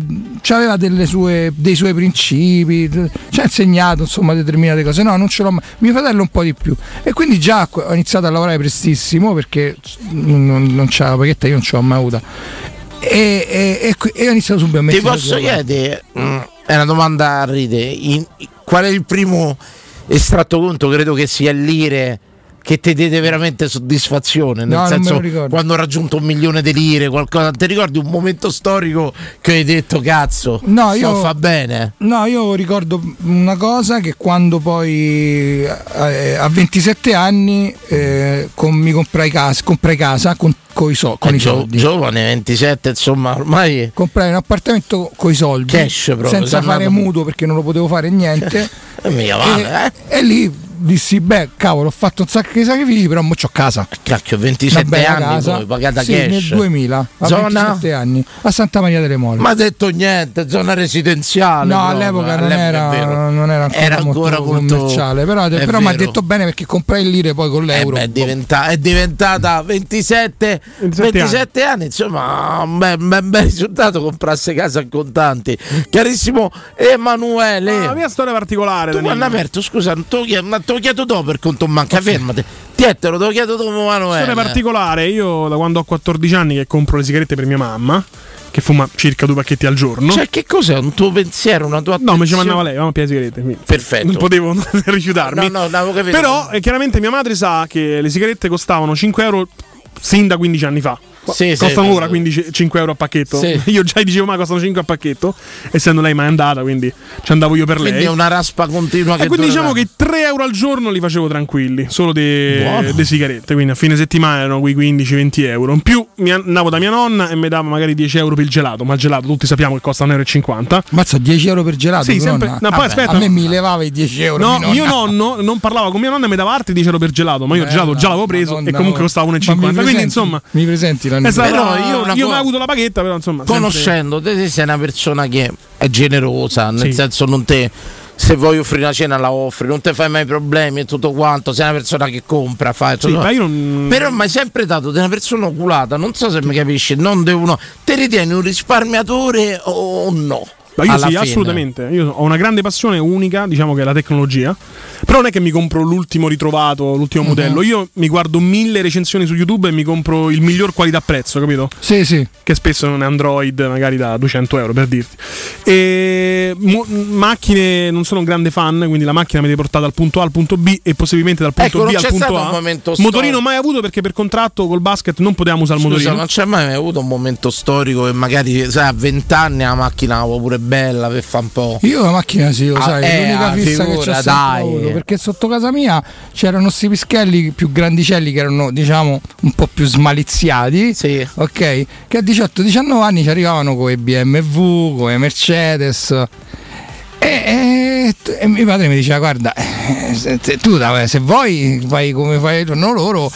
aveva delle sue, dei suoi principi, ci ha insegnato insomma determinate cose. No, non ce l'ho mai. Mio fratello un po' di più. E quindi già ho iniziato a lavorare prestissimo perché non, non, c'era la paghetta, io non ce l'ho mai avuta. E, e- e e ho iniziato subito a Ti mettere posso chiedere, mm, è una domanda a ride, in- qual è il primo estratto conto? Credo che sia lire che ti diede veramente soddisfazione, nel No, senso quando ho raggiunto un milione di lire, qualcosa, ti ricordi un momento storico che hai detto cazzo, No, io- fa bene? No, io ricordo una cosa che quando poi eh, a 27 anni eh, con- mi comprai casa, comprai casa con, coi so- con Eh, i soldi. giovane, 27, insomma, ormai Comprai un appartamento con i soldi Cash proprio, senza fare andato- mutuo perché non lo potevo fare niente. Eh, male, eh. e lì dissi: Beh, cavolo, ho fatto un sacco di sacrifici, però mo c'ho casa. Cacchio, Una 27 bella anni casa. poi, pagata Sì, cash. nel 2000, a Zona? 27 anni, a Santa Maria delle Mole. Ma ha detto niente, zona residenziale. No, proprio, all'epoca non all'epoca era, è vero. non era ancora, Era ancora molto commerciale, però, però mi ha detto bene perché comprai il lire poi con Eh l'euro. beh, è, diventa- è diventata 27, 27, anni. insomma, un bel, bel- bel risultato comprasse casa in contanti. Carissimo Emanuele, La mia storia particolare. tu quando hai aperto, scusa, lo chiedo, ma te lo chiedo dopo per conto in banca, fermate. Tietelo, te lo chiedo dopo Emanuele. Storia particolare, io da quando ho 14 anni che compro le sigarette per mia mamma, che fuma circa due pacchetti al giorno. Cioè, che cos'è? Un tuo pensiero, una tua No, mi ci attenzione? mandava lei, mamma le sigarette. quindi Perfetto. Non potevo rifiutarmi. No, no, l'avevo capito. Però eh, chiaramente mia madre sa che le sigarette costavano 5 euro sin da 15 anni fa. Sì, costano sì. ora 15 5 euro a pacchetto. Sì. Io già dicevo, ma costano 5 a pacchetto. Essendo lei mai andata, quindi ci andavo io per Quindi lei. è una raspa continua E quindi diciamo che 3 euro al giorno li facevo tranquilli, solo Buono. sigarette. Quindi a fine settimana erano quei 15-20 euro. In più mi andavo da mia nonna e mi dava magari 10 euro per il gelato. Ma il gelato tutti sappiamo che costa 1,50 euro. Mazza, 10 euro per gelato. Sì, sempre- no, poi Vabbè, aspetta. A me mi levava i 10 euro. No, mio nonno non parlava con mia nonna e mi dava altri 10 euro per gelato. Ma io il gelato già l'avevo preso e comunque costava Ma mi 1,50 Quindi presenti- insomma. mi presenti la è stata- Però io io co- mai avuto la paghetta, però insomma. Conoscendo te, te sei una persona che è generosa, nel Sì. senso non te se vuoi offrire una cena la offri, non ti fai mai problemi e tutto quanto, sei una persona che compra, fa Sì, ma io non- Però mi hai sempre dato di una persona oculata, non so se mi capisci, non uno. Te ritieni un risparmiatore o no? Ma io sì, fine. assolutamente. Io ho una grande passione unica, diciamo che è la tecnologia. Però non è che mi compro l'ultimo ritrovato, l'ultimo Mhm. modello. Io mi guardo mille recensioni su YouTube e mi compro il miglior qualità-prezzo, capito? Sì, sì. Che spesso non è Android, magari da 200 euro per dirti. E mo- macchine, non sono un grande fan, quindi la macchina mi deve portare dal punto A al punto B e possibilmente dal punto Ecco, B al punto A. Motorino storico. mai avuto perché per contratto col basket non potevamo usare il Scusa, motorino. non c'è mai avuto un momento storico che magari sai, a 20 anni la macchina vuoi pure bella per fa un po'. Io la macchina sì, lo Ah, sai, eh, è l'unica ah, fissa che c'ho figura, dai. avuto, perché sotto casa mia c'erano sti pischelli più grandicelli che erano, diciamo, un po' più smaliziati, ok? Che a 18-19 anni ci arrivavano con i BMW, con i Mercedes. E, e- e mio padre mi diceva: Guarda, eh, se, se tu se vuoi fai come fanno loro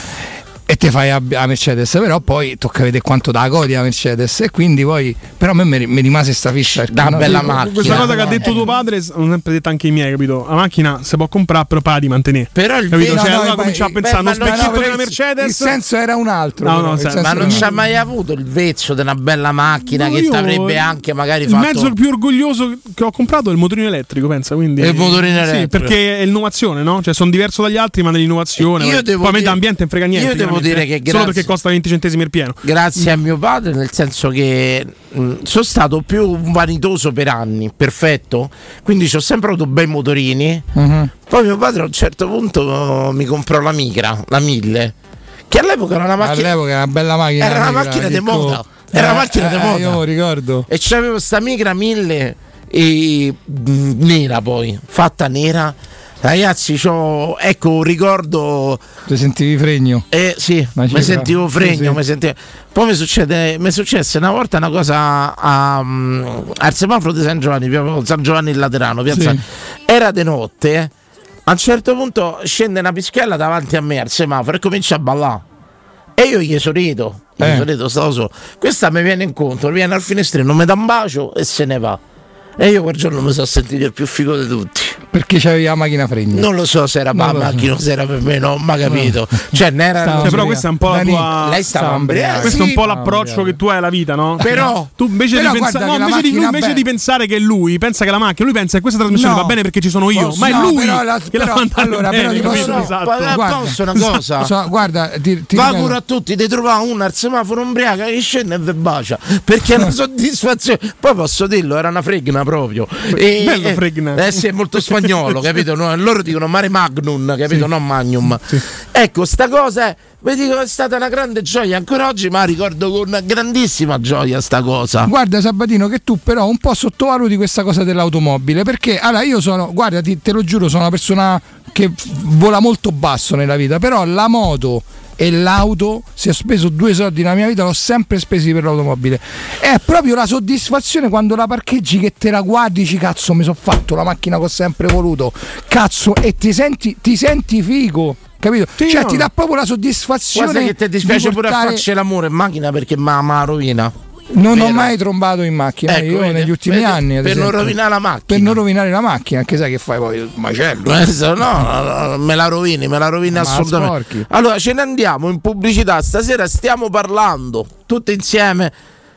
te fai a, a Mercedes, però poi tocca vedere quanto da godi la Mercedes. E quindi poi, però a me mi, rimase sta fissa. perché Da no, bella io- macchina. Questa cosa che ha detto tuo padre, l'ho sempre detta anche i miei, capito? La macchina si può comprare, però paga di mantenere. Però il capito? No, Cioè, no, allora ma- comincia a pensare, uno no, no, specchietto però della il- Mercedes. Il senso era un altro. No, però, no, il senso Ma non un ci ha altro. mai avuto il vezzo di una bella macchina No, che ti avrebbe anche magari Il fatto. mezzo più orgoglioso che ho comprato è il motorino elettrico, pensa. Quindi, Il motorino Sì, elettrico. perché è l'innovazione, no? Cioè, sono diverso dagli altri, ma nell'innovazione. Io Poi a me dire- d'ambiente non frega niente. io devo chiaramente, dire eh. che Solo grazie- perché costa 20 centesimi il pieno. Grazie a mio padre, nel senso che mh, sono stato più un vanitoso per anni, perfetto. Quindi ho sempre avuto bei motorini. Mhm. Poi mio padre a un certo punto mi comprò la Migra, la 1000, che all'epoca era una macchina. All'epoca era una bella macchina. Era una negra, macchina di moda. Era una macchina di eh, moda. Io me lo ricordo. E c'avevo sta Migra 1000 e mh, nera poi, fatta nera. Ragazzi, c'ho, ecco un ricordo. Ti sentivi fregno? Eh sì, mi sentivo Sì, fregno, sì. mi sentivo- Poi mi succede, mi successe una volta una cosa a, mm, al semaforo di San Giovanni, San Giovanni il Laterano, piazza. Sì. Era di notte. A un certo punto scende una pischella davanti a me al semaforo e comincia a ballare. E io gli sorrido, gli Eh. sorrido, stavo solo. Questa mi viene incontro, viene al finestrino, mi dà un bacio e se ne va. E io quel giorno mi sono sentito il più figo di tutti. Perché c'avevi la macchina fregna. Non lo so se era per la macchina o se era per me, non ho mai capito. Cioè, ne era Stava Cioè, però questa è un po' la tua. Lei stava Stava ambriaca. Questo è un po' l'approccio che tu hai alla vita, no? Però- tu invece, però di, pensa- no, la invece, di, invece di pensare che è lui, pensa che la macchina, lui pensa che questa trasmissione No. va bene perché ci sono io, Posso- ma è no, lui però la- che la però- fa andare allora, bene, però ti posso dire- Esatto. Guarda, posso una cosa? So- guarda, ti, ti Va pure a tutti, ti trova uno al semaforo ubriaca che scende e vi bacia perché è una soddisfazione. Poi posso dirlo, era una fregna proprio. E, Bello eh, fregna. Eh sì, è molto spagnolo, capito? No, loro dicono mare magnum, capito? Non magnum. Ecco, sta cosa è, dico, è stata una grande gioia. Ancora oggi ma ricordo con grandissima gioia sta cosa. Guarda Sabatino che tu però un po' sottovaluti questa cosa dell'automobile perché allora io sono, guarda ti- te lo giuro, sono una persona che vola molto basso nella vita, però la moto e l'auto, se ho speso due soldi nella mia vita, l'ho sempre spesi per l'automobile. È proprio la soddisfazione quando la parcheggi che te la guardi, dici cazzo mi sono fatto la macchina che ho sempre voluto, cazzo, e ti senti, ti senti figo. Capito? cioè no. ti dà proprio la soddisfazione. Guarda che ti dispiace di pure a portare- farci l'amore in macchina perché ma ma rovina. Non ho Vero. mai trombato in macchina, Ecco, io vedi, negli ultimi vedi, anni. per non esempio. rovinare la macchina. Per non rovinare la macchina, anche sai che fai poi il macello. No, no, no, me la rovini, me la rovini Ma assolutamente. sporchi. Allora, ce ne andiamo in pubblicità. Stasera stiamo parlando tutti insieme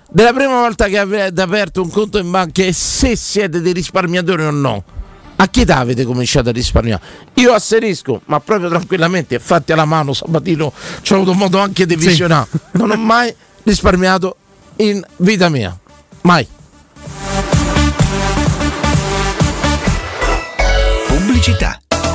della prima volta che avete aperto un conto in banca e se siete dei risparmiatori o no. A che età avete cominciato a risparmiare? Io asserisco, ma proprio tranquillamente, fatti alla mano, Sabatino, ci ho avuto modo anche di Sì. visionare. Non ho mai risparmiato in vita mia. Mai. Pubblicità.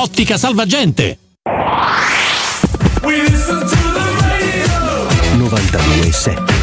Ottica Salvagente. 92.7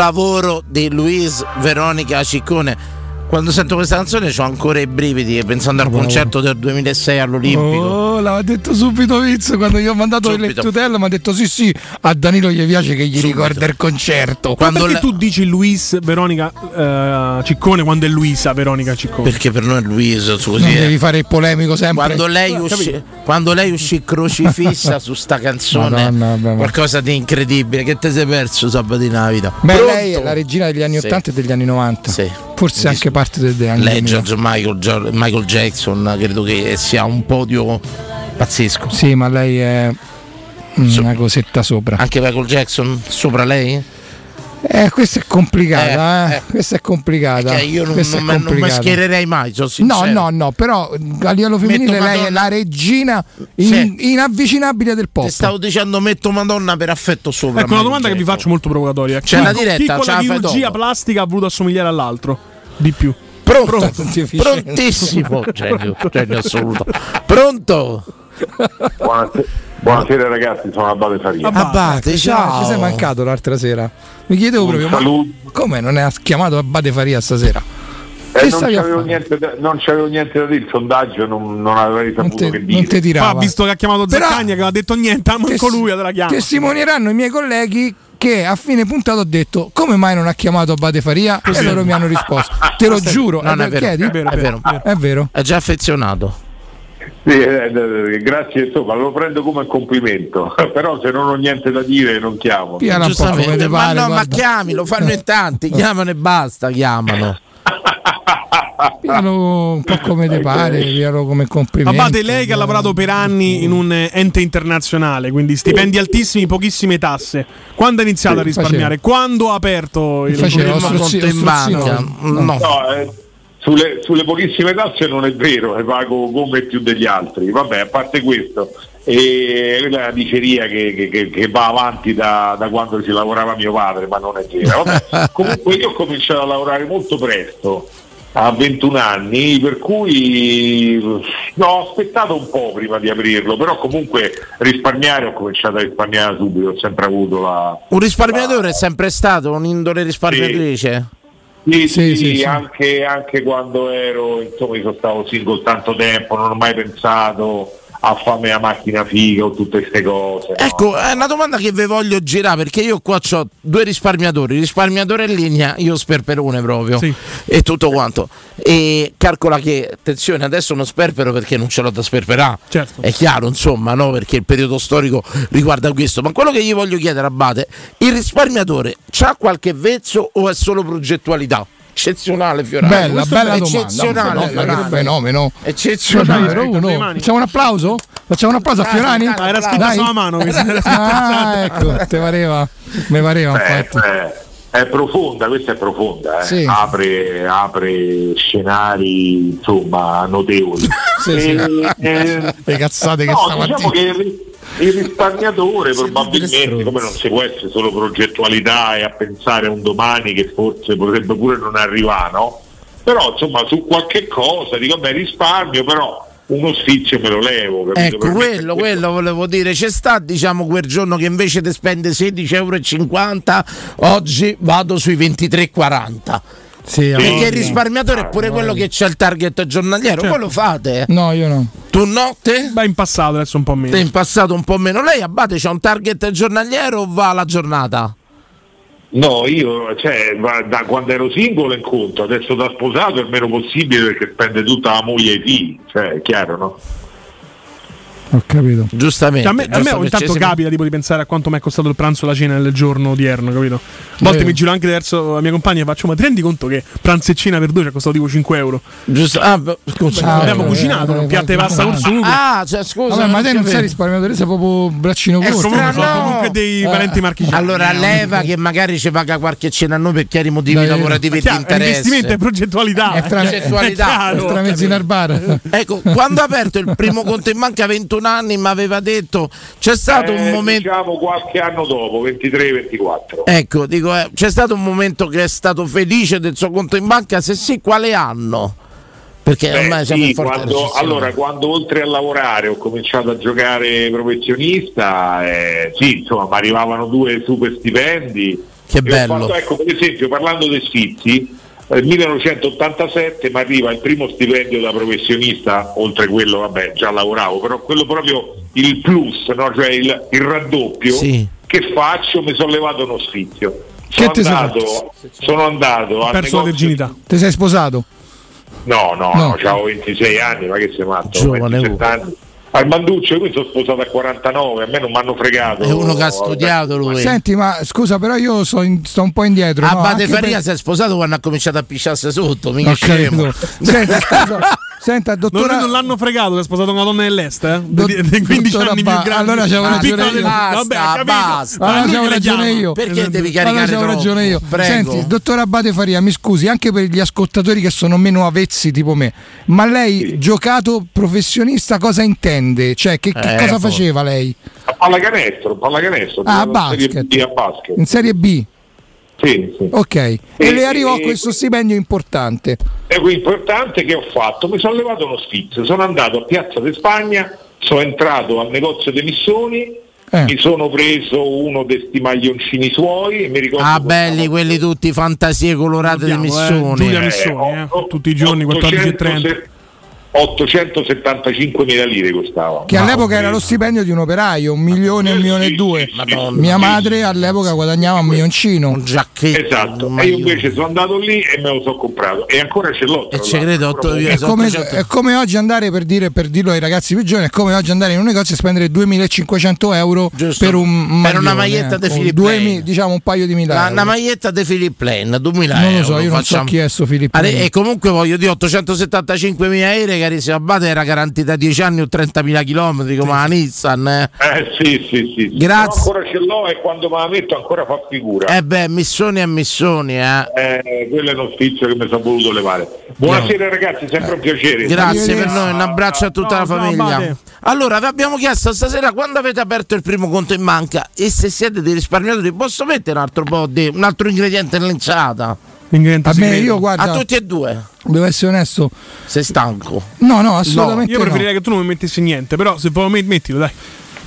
Capolavoro di Luis Veronica Ciccone. Quando sento questa canzone ho ancora i brividi pensando al concerto del 2006 all'Olimpico. Oh, l'aveva detto subito Vizzo quando gli ho mandato il Subito. tutela, mi ha detto sì sì, a Danilo gli piace che gli ricorda il concerto. Quando perché tu dici Luis Veronica eh, Ciccone quando è Luisa Veronica Ciccone? Perché per noi è Luisa, Non è. devi fare il polemico sempre. Quando lei, uscì, quando lei uscì crocifissa su sta canzone, Madonna, vabbè, qualcosa di incredibile. Che te sei perso sabatina la vita? Beh, Pronto? lei è la regina degli anni Sì. 80 e degli anni 90. Sì. Forse anche parte degli anni Lei, 2000. George Michael, Michael Jackson, credo che sia un podio pazzesco. Sì, ma lei è una cosetta sopra. Anche Michael Jackson sopra lei? Eh, questa è complicata, eh, Questa è complicata. Che io non, non è me- non mi complicata. schiererei mai, sono No, sincero. no, no, però a livello femminile Metto lei è Madonna- la regina in- inavvicinabile del pop. Ti stavo dicendo metto Madonna per affetto sopra. Ecco una domanda che vi faccio molto provocatoria. C'è Chi- la diretta, Chi con la chirurgia plastica ha voluto assomigliare all'altro? Di più. Pronto? Prontissimo. Genio, genio assoluto. Pronto? Buonasera, buonasera ragazzi, sono Abate Faria. Abate, Ci- ciao. Ci sei mancato l'altra sera. Mi chiedevo Un proprio, ma come non è chiamato Abate Faria stasera? Eh, non, c'avevo niente da, non c'avevo niente da dire, il sondaggio non, non avrei saputo te- che dire. non te tirava. Visto che ha chiamato Zaccagna che ha detto niente, manco lui te la chiama. Testimonieranno i miei colleghi che a fine puntata ho detto come mai non ha chiamato Abate Faria e loro mi hanno risposto. Te lo giuro, Non è vero, chiedi? è vero, è vero. È vero. È già affezionato. Sì, eh, eh, grazie, insomma, lo prendo come un complimento, però se non ho niente da dire non chiamo. Giustamente, ma no, ma chiami, lo fanno in tanti, chiamano e basta, chiamano. Piano un po' come te pare, piano come complimento. Abate lei che ha lavorato per anni in un ente internazionale, quindi stipendi altissimi, pochissime tasse. Quando ha iniziato Sì, a risparmiare? Quando ha aperto il Faceva conto in banca? No, No, eh, sulle, sulle pochissime tasse non è vero, ne pago come più degli altri. Vabbè, a parte questo, e quella è una diceria che, che- che- che va avanti da, da quando ci lavorava mio padre, ma non è vero. Vabbè, comunque io ho cominciato a lavorare molto presto. A 21 anni, per cui no, ho aspettato un po' prima di aprirlo, però comunque risparmiare ho cominciato a risparmiare subito, ho sempre avuto la, Un risparmiatore è sempre stato un'indole risparmiatrice? Sì, Sì, sì, sì, sì. Anche, anche quando ero, insomma, io stavo single tanto tempo, non ho mai pensato a farmi la macchina figa o tutte queste cose. no. Ecco, è una domanda che vi voglio girare perché io qua ho due risparmiatori, risparmiatore in linea, io sperperone proprio e tutto quanto. E calcola che, attenzione, adesso non sperpero perché non ce l'ho da sperperare. Certo. È chiaro, insomma, no? Perché il periodo storico riguarda questo. Ma quello che gli voglio chiedere, Abate, il risparmiatore c'ha qualche vezzo o è solo progettualità? Eccezionale, Fiorano. Bella, Questo bella è domanda. eccezionale, che fenomeno. Eccezionale. Numero uno. Facciamo un applauso? Facciamo un applauso a Fiorani? dai, era scritto Dai. sulla mano. Ah, ecco, te pareva. Mi pareva, infatti. eh, è profonda, questa è profonda, eh. Sì. apre, apre scenari insomma notevoli. Sì, sì. E- e- Le cazzate che no, diciamo che il, risparmiatore probabilmente, come non si può essere solo progettualità e a pensare a un domani che forse potrebbe pure non arrivare, no? Però insomma su qualche cosa, dico beh risparmio, però uno sfizio me lo levo. capito? Ecco, quello, quello volevo dire. C'è sta, diciamo, quel giorno che invece di spendere 16,50 euro, oggi vado sui 23,40. Sì, Perché il risparmiatore è pure quello che c'ha il target giornaliero, Certo. voi lo fate? No, io no. Tu no? Te? Beh, in passato adesso un po' meno. Te in passato un po' meno. Lei Abate c'ha un target giornaliero o va alla giornata? No, io cioè, da quando ero singolo in conto, adesso da sposato è il meno possibile perché spende tutta la moglie e i figli, cioè è chiaro, no? Ho capito. Giustamente. Cioè, a me, giustamente. a me intanto cioè, capita tipo, di pensare a quanto mi è costato il pranzo e la cena nel giorno odierno, capito? A volte eh. mi giro anche verso la mia compagna e faccio, ma ti rendi conto che pranzo e cena per due ci ha costato tipo 5 euro? Giusto. Ah, scusa. Ah, abbiamo eh, cucinato eh, un piatto di eh, pasta con eh. sugo. Ah, cioè, scusa. Vabbè, ma te non sei risparmiato, sei proprio braccino corto. Comunque, sono comunque dei eh, parenti marchigiani. Allora, leva che magari ci paga qualche cena a noi per chiari motivi lavorativi e di interesse. Investimento e progettualità. È progettualità. È tramezzi in bar. Ecco, quando ha aperto il primo conto in manca 21 31 anni mi aveva detto c'è stato eh, un momento... Diciamo qualche anno dopo, 23-24. Ecco, dico, eh, c'è stato un momento che è stato felice del suo conto in banca? Se sì, quale anno? Perché Beh, ormai siamo sì, in forte quando, Allora, quando oltre a lavorare ho cominciato a giocare professionista, eh, sì, insomma, mi arrivavano due super stipendi. Che bello. Fatto, ecco, per esempio, parlando dei sfizi, nel 1987 mi arriva il primo stipendio da professionista, oltre quello, vabbè, già lavoravo, però quello proprio il plus, no? cioè il, il raddoppio. Sì. Che faccio? Mi sono levato uno sfizio. Sono andato, sono andato al Perso la virginità. Ti sei sposato? No, no, No. no, avevo 26 anni, ma che sei matto? Giovane 27 anni. Al Manduccio, io mi sono sposato a 49, a me non mi hanno fregato. È uno che ha studiato lui. Senti, ma scusa, però io so in- sto un po' indietro. no? Abate Anche Faria per- si è sposato quando ha cominciato a pisciarsi sotto, mica Ho scemo. Senti, scusa, senta, Non, dottora. non l'hanno fregato che è sposato una donna dell'est, eh? Do- Di- di 15 dottora anni Ba- più grande. allora c'avevo Ah, ragione io. Basta, Vabbè, capito. basta. Allora c'avevo ragione io. Perché devi Allora caricare c'avevo troppo? ragione io. Prego. Senti, dottor Abate Faria, mi scusi, anche per gli ascoltatori che sono meno avvezzi tipo me, ma lei giocato professionista cosa intende? Cioè, che, che Eh, cosa faceva lei? A pallacanestro, pallacanestro. Ah, a giocavo in Serie basket. B a basket. In Serie B? Sì, sì. Ok. E, E- le arrivò e- questo stipendio importante. E l'importante che ho fatto, mi sono levato uno sfizio, sono andato a Piazza di Spagna, sono entrato al negozio dei Missoni, Eh. mi sono preso uno dei sti maglioncini suoi e mi ricordo Ah, belli quelli tutti, fantasie colorate di Ricordiamo, eh, Missoni. Giulia Missoni, eh, tutti i giorni, 14.30. 875 mila lire costava. Che all'epoca era lo stipendio di un operaio, un milione, un milione e due. Mia madre all'epoca guadagnava un milioncino. Un giacchetto. Esatto, e io invece sono andato lì e me lo sono comprato e ancora ce l'ho. ci l'altro. credo, otto- Proprio- È come, è come oggi andare per, dire, per dirlo ai ragazzi più giovani, è come oggi andare in un negozio e spendere 2500 euro per un Per una maglione, maglietta eh, di Philip mi- diciamo un paio di mila La, euro. una maglietta di Philip Plain, 2000 Non lo so, euro, io non so chi è sto Filippo. Are- E comunque voglio dire 875 mila euro, carissimo Abate, era garantita 10 anni o 30 mila chilometri come la Nissan. eh. Eh sì, sì, sì. Grazie. Però ancora ce l'ho e quando me la metto ancora fa figura. Eh beh, missioni e missioni, eh. Eh, quello è uno sfizio che mi sono voluto levare. Buonasera ragazzi, sempre un piacere. Grazie per noi, un abbraccio a tutta la famiglia. Allora, vi abbiamo chiesto stasera quando avete aperto il primo conto in banca e se siete dei risparmiatori, posso mettere un altro po' di un altro ingrediente nell'insalata? A me io guarda, A tutti e due. devo essere onesto. Sei stanco? No, no, assolutamente Io no. preferirei che tu non mi mettessi niente, però se vuoi met- mettilo, dai.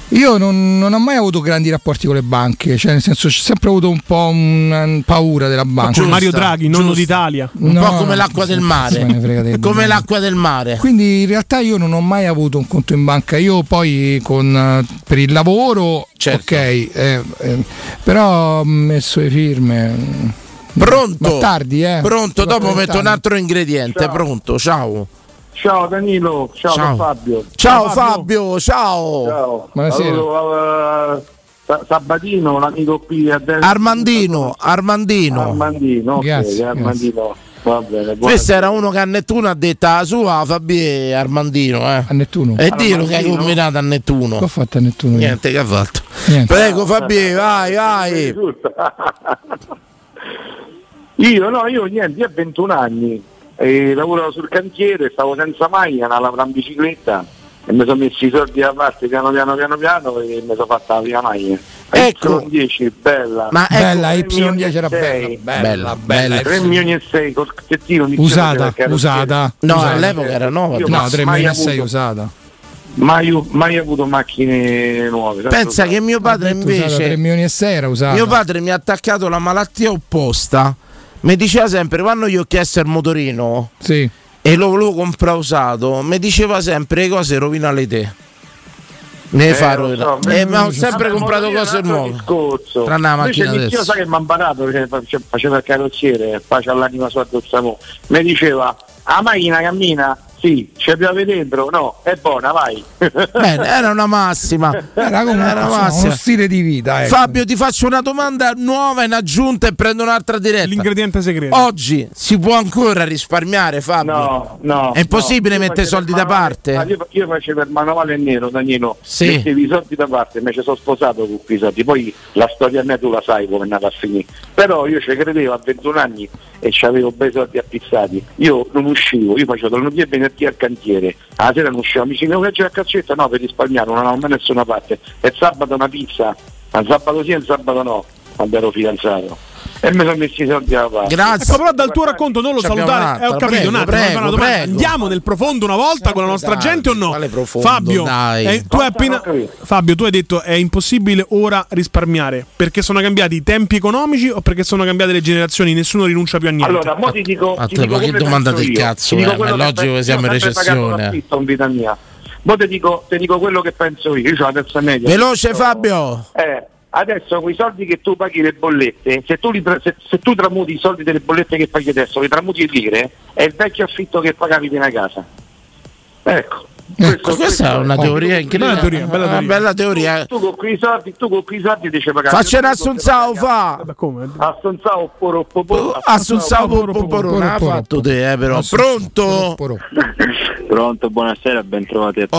Io non, non ho mai avuto grandi rapporti con le banche, cioè nel senso ho sempre avuto un po' un- paura della banca. Con Mario Draghi, nonno d'Italia. Un No, po' come no, l'acqua del mare. me ne frega dei- Come l'acqua del mare. Quindi in realtà io non ho mai avuto un conto in banca, io poi con, per il lavoro, Certo. ok, eh, eh, però ho messo le firme. Pronto? Ma tardi, eh. Pronto, dopo tardi. metto un altro ingrediente. Pronto, ciao. Ciao Danilo, ciao, Ciao. Fabio. Ciao Fabio, ciao. Ciao. Buonasera. Allora, Sa- Sabatino, l'amico qui a destra. Armandino, Armandino. Armandino, ok, Grazie, Armandino. Va bene, Questo era uno che a Nettuno ha detto la sua Fabio Armandino. Eh. A Nettuno? E dillo che hai combinato a Nettuno. Che ho fatto a Nettuno? io? Niente, che ha fatto? Niente. Prego Fabio, vai, vai. Io no, io niente, io ho 21 anni, e lavoravo sul cantiere, stavo senza maglia, andavo a lavorare in bicicletta e mi sono messi i soldi da parte piano piano piano piano e mi sono fatta la prima maglia. Ecco. Y10, bella. Ma ecco- Bella, Tre milioni Y10 era bella, bella, bella. 3 milioni e 6 col tettino di Usata, usata. No, Usata. all'epoca era nuova. Io No, mai 3 milioni e avuto- 6 usata. Mai, mai avuto macchine nuove. Pensa che mio padre usata, 3 invece milioni e 6 era usata. Mio padre mi ha attaccato la malattia opposta. Mi diceva sempre quando gli ho chiesto il motorino Sì. e lo volevo comprare usato, mi diceva sempre le cose rovinale te. Ne Eh, fa rovinare. so, Eh, ma ho Vabbè, sempre comprato motorino è cose nuove. discorso. Tranne la macchina Invece adesso. sa che mi ha imparato perché face- faceva il carrozziere, pace all'anima sua addosso. Mi diceva, la macchina cammina? Sì, ci piove dentro? No, è buona, vai. Bene, era una massima. Era come Era insomma, massima. uno stile di vita. ecco. Fabio, ti faccio una domanda nuova in aggiunta e prendo un'altra diretta. L'ingrediente segreto. Oggi si può ancora risparmiare, Fabio? No, no. È impossibile no. Mettere soldi da parte? ma Io, io facevo il manovale nero, Danilo. Sì. Mettevi i soldi da parte, me ci sono sposato con quei soldi. Poi la storia mia tu la sai come è andata a finire. Però io ci credevo a 21 anni e avevo bei soldi appizzati. Io non uscivo, io facevo dal lunedì e venerdì al cantiere. La sera non uscivo, mi dicevo che c'è la cazzetta? No, per risparmiare, non avevo mai nessuna parte. Il sabato una pizza, ma sabato sì e sabato no, quando ero fidanzato. E mi sono messi i soldi alla parte. Ecco, però dal tuo racconto non lo Ci salutare. Eh, ho capito, prego, un attimo, prego, domanda. prego. Andiamo nel profondo una volta con la nostra dai, gente o no? profondo, Fabio, dai. eh, tu hai appena, Fabio, tu hai detto è impossibile ora risparmiare perché sono cambiati i tempi economici o perché sono cambiate le generazioni? Nessuno rinuncia più a niente. Allora, mo ti dico, Ah, ti te, dico che domanda del cazzo, eh, ma è che logico penso- che siamo in sempre recessione. in vita mia. Mo ti dico, ti dico quello che penso io, io ho la terza media. Veloce Io- Fabio. Eh, adesso quei soldi che tu paghi le bollette, se tu, li se, se tu tramuti i soldi delle bollette che paghi adesso, li tramuti in lire, è il vecchio affitto che pagavi di una casa. Ecco. Ecco, questa è una teoria incredibile. Bella teoria, bella Una teoria. bella teoria. Tu con quei soldi, tu con quei soldi dici pagare. Faccia un assunzao fa. Assunzao poro popo. Assunzao poporona ha fatto te, eh, però. Pronto? Pronto, buonasera, ben trovati a tutti.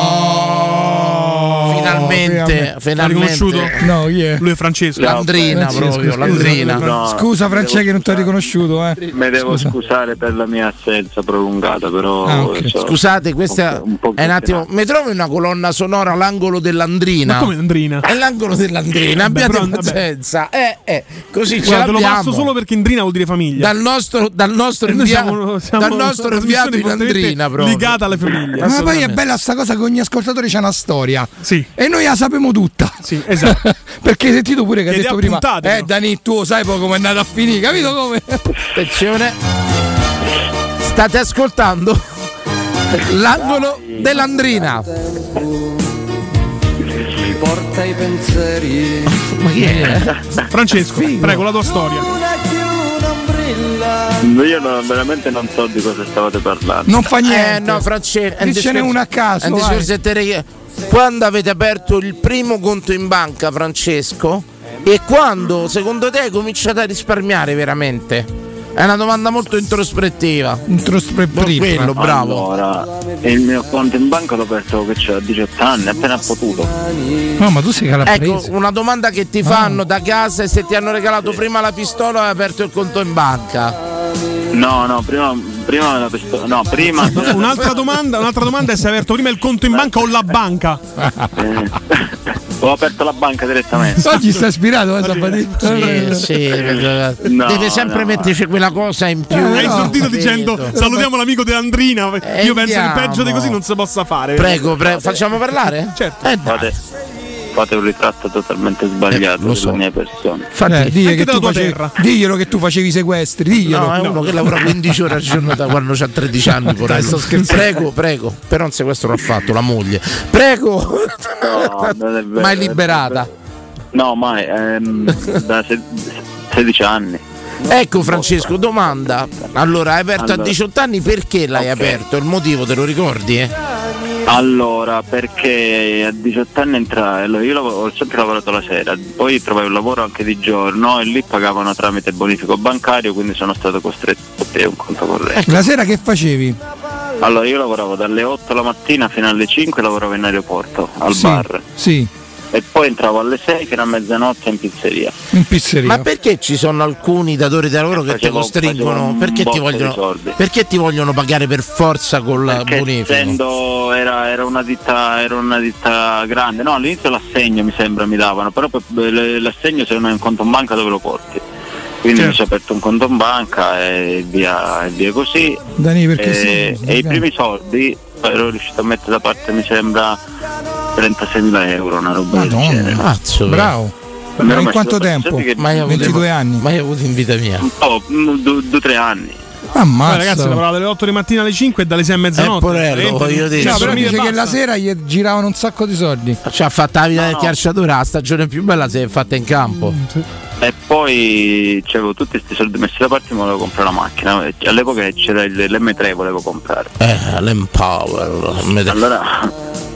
Oh, finalmente, finalmente. No, yeah. Lui è Francesco. Landrina proprio, scusa, Landrina. No, Scusa Francesco che non ti ho riconosciuto, eh. Mi devo Scusa. scusare per la mia assenza prolungata, però Ah, so- Scusate, questa un po' è un attimo. Mi trovi una colonna sonora all'angolo dell'Andrina? Ma come Andrina? È l'angolo dell'Andrina, Vabbè, abbiate però, vabbè. pazienza. Eh, eh, così ce Guarda, te lo l'abbiamo. passo solo perché Indrina vuol dire famiglia. Dal nostro, dal nostro, invia- siamo- siamo dal nostro inviato in Andrina proprio. legata alle famiglie. Ma poi è bella sta cosa che ogni ascoltatore c'ha una storia. Sì. E noi la sappiamo tutta. Sì, esatto. Perché hai sentito pure che ha Chiedi detto prima. puntate, eh, no? Dani, tu sai poi come è andata a finire, capito come? Attenzione. State ascoltando L'angolo dell'Andrina. Mi porta i pensieri. Ma chi è? Francesco, prego, la tua storia. Io no- veramente non so di cosa stavate parlando. Non fa niente. Eh no, Francesco. Dicene una a caso, Quando avete aperto il primo conto in banca, Francesco? E quando secondo te hai cominciato a risparmiare veramente? È una domanda molto introspettiva. Introspettiva. Quello, bravo. Allora, il mio conto in banca l'ho aperto che c'ho 18 anni, appena potuto. No, ma tu sei calabrese. Ecco, una domanda che ti fanno da casa è se ti hanno regalato prima la pistola o hai aperto il conto in banca. No, no, prima, prima la pistola. No, prima. Un'altra domanda, un'altra domanda è se hai aperto prima il conto in banca o la banca. Ho aperto la banca direttamente. Oggi sta ispirato, eh, Sabatini? Sì, sì, No, deve sempre no. metterci quella cosa in più. Hai No, esordito capito? dicendo salutiamo l'amico dell'Andrina. Io penso che peggio di così non si possa fare. Prego, prego, facciamo parlare? Certo. Eh. Fate, un ritratto totalmente sbagliato della mia persona. Infatti, Eh, digli che tu facevi, terra. diglielo che tu facevi i sequestri, diglielo. No, è uno che lavora 15 ore al giorno da quando c'ha 13 anni. sto scherzando. Prego, prego. Però un sequestro l'ha fatto, la moglie. Prego. No, è vero. Ma è liberata. No, mai, ehm, da se- 16 anni. Ecco Francesco, domanda. Allora, hai aperto a Allora. 18 anni perché l'hai Ok. aperto? Il motivo te lo ricordi? Eh? Allora, perché a 18 anni entra, allora io ho sempre lavorato la sera, poi trovai un lavoro anche di giorno e lì pagavano tramite bonifico bancario, quindi sono stato costretto a avere un conto corrente. La sera che facevi? Allora io lavoravo dalle 8 la mattina fino alle 5 lavoravo in aeroporto, al Sì, bar. Sì, E poi entravo alle 6 fino a mezzanotte in pizzeria. in pizzeria. Ma perché ci sono alcuni datori di lavoro che ti costringono? Perché ti, vogliono, soldi. perché ti vogliono pagare per forza col Perché bonifico? essendo era, era una ditta era una ditta grande, no all'inizio l'assegno mi sembra mi davano, però l'assegno se non hai un conto in banca dove lo porti? Quindi mi sono aperto un conto in banca e via, e via così. Dani, perché e, sì, e i dai. primi soldi ero riuscito a mettere da parte mi sembra 36.000 euro, una roba del genere. Cazzo, Bravo. Ma in quanto tempo? Mai avuto- 22 anni. Mai avuto in vita mia. Oh, mm, due o tre anni. Ammazza. Poi, ragazzi, lavorava dalle 8 di mattina alle 5 e dalle 6 a mezzanotte. Porello, voglio dire. Cioè, No, per però dice che la sera gli giravano un sacco di soldi. Ci ha fatta la vita del no. calciatore, la stagione più bella si è fatta in campo. E poi avevo tutti questi soldi messi da parte e mi volevo comprare una macchina. E All'epoca c'era il- l'M3 volevo comprare. Eh, l'Empower. Allora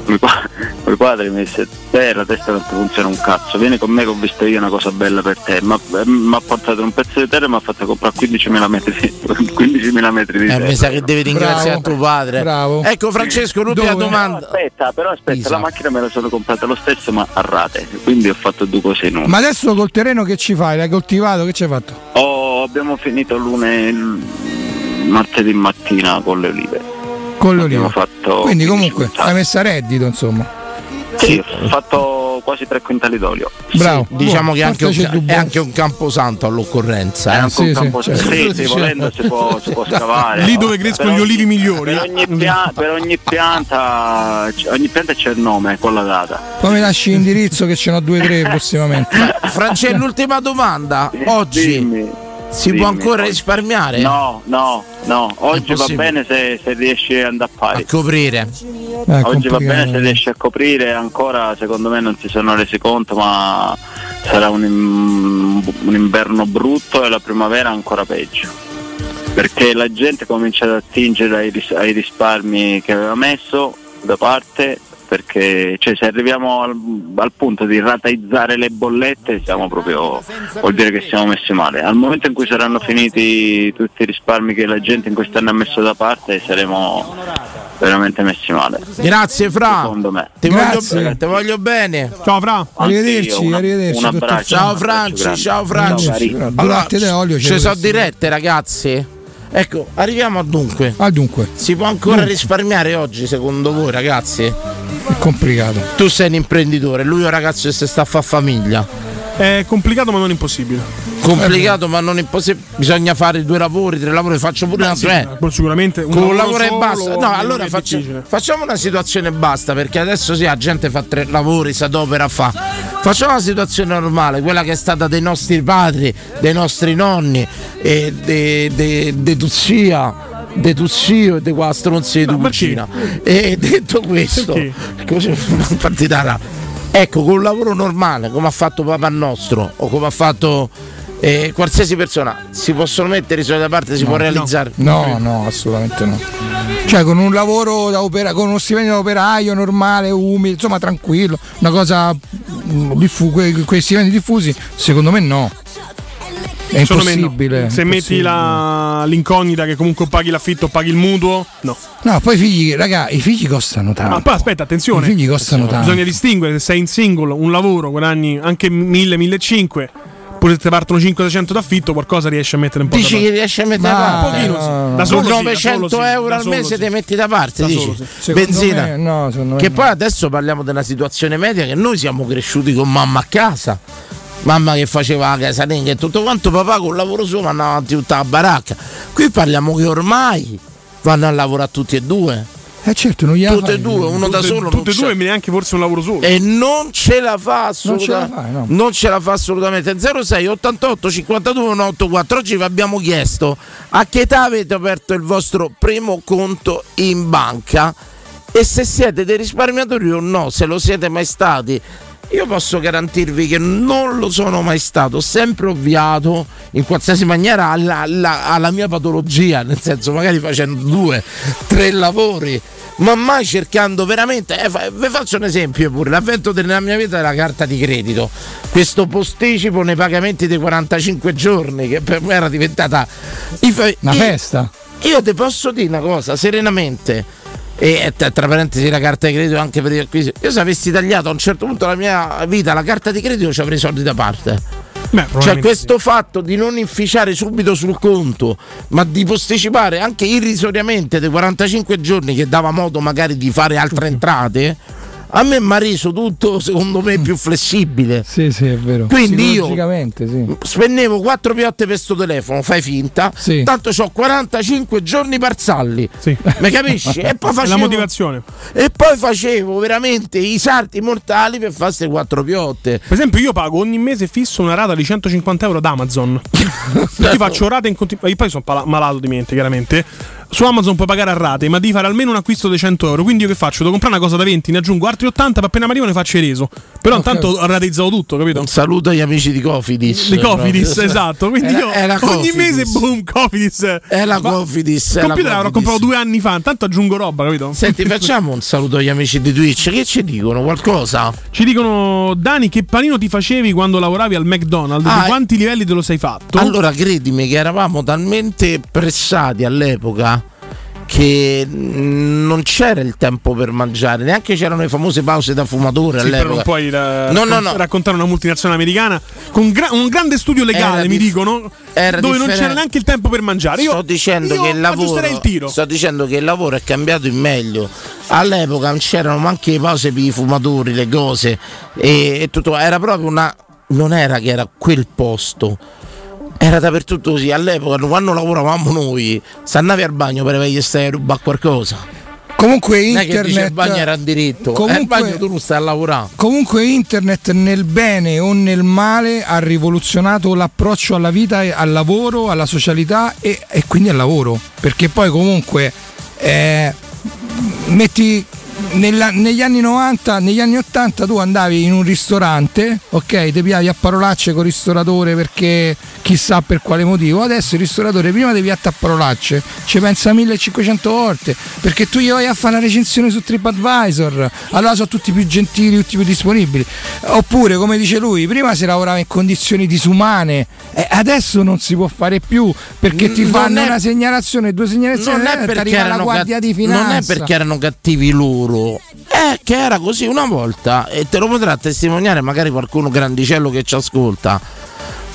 mio pa- mio padre mi disse te la testa non ti funziona un cazzo, vieni con me che ho visto io una cosa bella per te. Ma mi ha portato un pezzo di terra e mi ha fatto comprare 15.000 metri di, 15.000 metri di Eh, terra. mi sa che devi ringraziare Bravo. tuo padre. Bravo. Ecco Francesco, l'ultima domanda. Aspetta, però aspetta, Isa. la macchina me la sono comprata lo stesso ma a rate, quindi ho fatto due cose in una. Ma adesso col terreno che ci fai? L'hai coltivato? Che ci hai fatto? Oh, abbiamo finito lunedì, martedì mattina con le olive. Con olive. fatto Quindi 15 comunque hai messo a reddito, insomma. Sì, ho fatto quasi tre quintali d'olio. Bravo. Diciamo Buono, che è anche, un, è anche un camposanto all'occorrenza. È eh. anche sì, un sì, campo certo. sì, sì, volendo si può, si può scavare. Lì dove crescono gli olivi migliori. Per ogni, pia- per ogni pianta ogni pianta c'è il nome con la data. Poi mi lasci l'indirizzo che ce n'ho due o tre prossimamente. Francesco, l'ultima domanda. Oggi Dimmi. Si dimmi. può ancora risparmiare? No, no, no. Oggi va bene se, se riesci ad andare a A pari. coprire. Eh, Oggi va bene se riesci a coprire, ancora secondo me non si sono resi conto, ma sarà un, un inverno brutto e la primavera ancora peggio. Perché la gente comincia ad attingere ai, ris- ai risparmi che aveva messo da parte, perché cioè, se arriviamo al, al punto di rataizzare le bollette siamo proprio, vuol dire che siamo messi male. Al momento in cui saranno finiti tutti i risparmi che la gente in quest'anno ha messo da parte saremo veramente messi male. Grazie Fra. Secondo me. Ti voglio, Grazie. ti voglio bene. Ciao, Fra. Arrivederci, una- arrivederci. un abbraccio. Ciao Franci, ciao Franci. Allora, Allora, durante le olio ci sono dirette ragazzi. Ecco, arriviamo al dunque. Ah, dunque, Si può ancora risparmiare oggi secondo voi ragazzi? è complicato. Tu sei un imprenditore, lui è un ragazzo che si sta a fare famiglia. È complicato ma non impossibile. Complicato ma non impossibile. Bisogna fare due lavori, tre lavori, faccio pure una Sì, tre. poi sicuramente un Con un lavoro e basta. No, allora è difficile. facciamo una situazione e basta, perché adesso sì, la gente fa tre lavori, si adopera fa. Facciamo una situazione normale, quella che è stata dei nostri padri, dei nostri nonni, e de, de, de tua zia, de e di qua stronzi di tua cucina. E detto questo, così una partita. Ecco, con un lavoro normale, come ha fatto papà nostro o come ha fatto eh, qualsiasi persona, si possono mettere i soldi da parte, si No, può no. realizzare. No, no, assolutamente no. Cioè con un lavoro da opera, con uno stipendio da operaio normale, umile, insomma tranquillo, una cosa mm, diffu- que- quei stipendi diffusi, secondo me no. È no. impossibile. Se è metti impossibile. la- l'incognita che comunque paghi l'affitto, paghi il mutuo, no. No, poi i figli, raga, i figli costano tanto. Ma poi aspetta, attenzione. I figli costano tanto. Bisogna distinguere se sei in single, un lavoro, guadagni anche 1000-1500, pure se ti partono 500 d'affitto, qualcosa riesci a mettere un po' Dici che riesci a mettere da parte? un pochino sì. Da solo sì, da 900 solo euro al mese sì. te metti da parte, Da dici? sì. Benzina. me- no, me che no. poi adesso parliamo della situazione media che noi siamo cresciuti con mamma a casa. Mamma che faceva la casalinga e tutto quanto, papà con il lavoro suo andava avanti tutta la baracca. Qui parliamo che ormai vanno a lavorare tutti e due. Eh certo, non gli Tutte e due, uno da Tutte- solo. Tutte e due e neanche forse un lavoro solo. E non ce la fa Non ce la assolutamente. fai, no. Non ce la fa assolutamente. 06 88 52 184. Oggi vi abbiamo chiesto a che età avete aperto il vostro primo conto in banca e se siete dei risparmiatori o no, se lo siete mai stati. Io posso garantirvi che non lo sono mai stato, ho sempre ovviato in qualsiasi maniera alla, alla- alla mia patologia, nel senso magari facendo due, tre lavori, ma mai cercando veramente. eh, vi faccio un esempio pure: l'avvento della mia vita della carta di credito, questo posticipo nei pagamenti dei 45 giorni, che per me era diventata Una festa. Io ti posso dire una cosa, serenamente. E tra tra parentesi la carta di credito anche per gli acquisti. Io se avessi tagliato a un certo punto della mia vita la carta di credito ci avrei soldi da parte. Beh, Cioè questo fatto di non inficiare subito sul conto, ma di posticipare anche irrisoriamente dei 45 giorni che dava modo magari di fare altre entrate, a me mi ha reso tutto secondo me più flessibile. Sì, sì, è vero. Quindi io- sì. Spendevo 4 piotte per sto telefono, fai finta. Sì. Tanto ho 45 giorni parsalli. Mi capisci? E poi È la facevo, motivazione. e poi facevo veramente i salti mortali per fare queste 4 piotte. Per esempio, io pago ogni mese fisso una rata di 150 euro ad Amazon. io faccio rate in continuazione. Poi sono malato di mente, chiaramente. Su Amazon puoi pagare a rate, ma devi fare almeno un acquisto di 100 euro. Quindi io che faccio? Devo comprare una cosa da 20, ne aggiungo altri 80, ma appena mi arrivo ne faccio il reso. Però Ok. intanto rateizzavo tutto, capito? Un saluto agli amici di Cofidis. Di Cofidis, proprio. esatto. Quindi Era- io era ogni Cofidis. mese, boom, Cofidis. È la Ma Cofidis. Il computer l'avrò comprato due anni fa, intanto aggiungo roba, capito? Senti, facciamo un saluto agli amici di Twitch. Che ci dicono? Qualcosa? Ci dicono, Dani, che panino ti facevi quando lavoravi al McDonald's? Ah, Di quanti livelli te lo sei fatto? Allora, credimi che eravamo talmente pressati all'epoca che non c'era il tempo per mangiare, neanche c'erano le famose pause da fumatore Sì, però all'epoca. non puoi eh, No, no, no. raccontare una multinazionale americana con gra- un grande studio legale, Era mi dif- dicono, dove non differente. c'era neanche il tempo per mangiare. Io sto dicendo io che il lavoro il tiro. sto dicendo che il lavoro è cambiato in meglio all'epoca non c'erano neanche le pause per i fumatori le cose e, e tutto era proprio una non era che era quel posto era dappertutto così. All'epoca quando lavoravamo noi se andavi al bagno per che stai a rubare qualcosa. Comunque internet il bagno era diritto. Comunque- eh, il bagno tu non stai a lavorare Comunque internet nel bene o nel male ha rivoluzionato l'approccio alla vita, al lavoro, alla socialità e, e quindi al lavoro. Perché poi comunque eh, metti nella- negli anni 90, negli anni 80 tu andavi in un ristorante, ok, ti piavi a parolacce con il ristoratore perché chissà per quale motivo. Adesso il ristoratore prima di piatta a parolacce ci pensa 1500 volte perché tu gli vai a fare una recensione su TripAdvisor, allora sono tutti più gentili, tutti più disponibili. Oppure, come dice lui, prima si lavorava in condizioni disumane, e adesso non si può fare più perché ti Non fanno è- una segnalazione, due segnalazioni, non è, eh, perché arriva la erano guardia cat- di finanza. non è perché erano cattivi loro, è che era così una volta e te lo potrà testimoniare magari qualcuno grandicello che ci ascolta.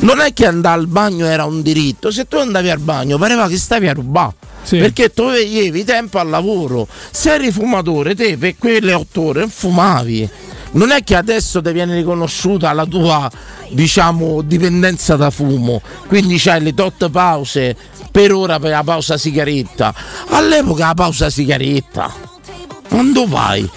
Non è che andare al bagno era un diritto, se tu andavi al bagno pareva che stavi a rubare. Perché tu avevi tempo al lavoro. Se eri fumatore, te per quelle otto ore fumavi. Non è che adesso ti viene riconosciuta la tua, diciamo, dipendenza da fumo. Quindi c'hai le tot pause per ora per la pausa sigaretta. All'epoca la pausa sigaretta. Quando vai?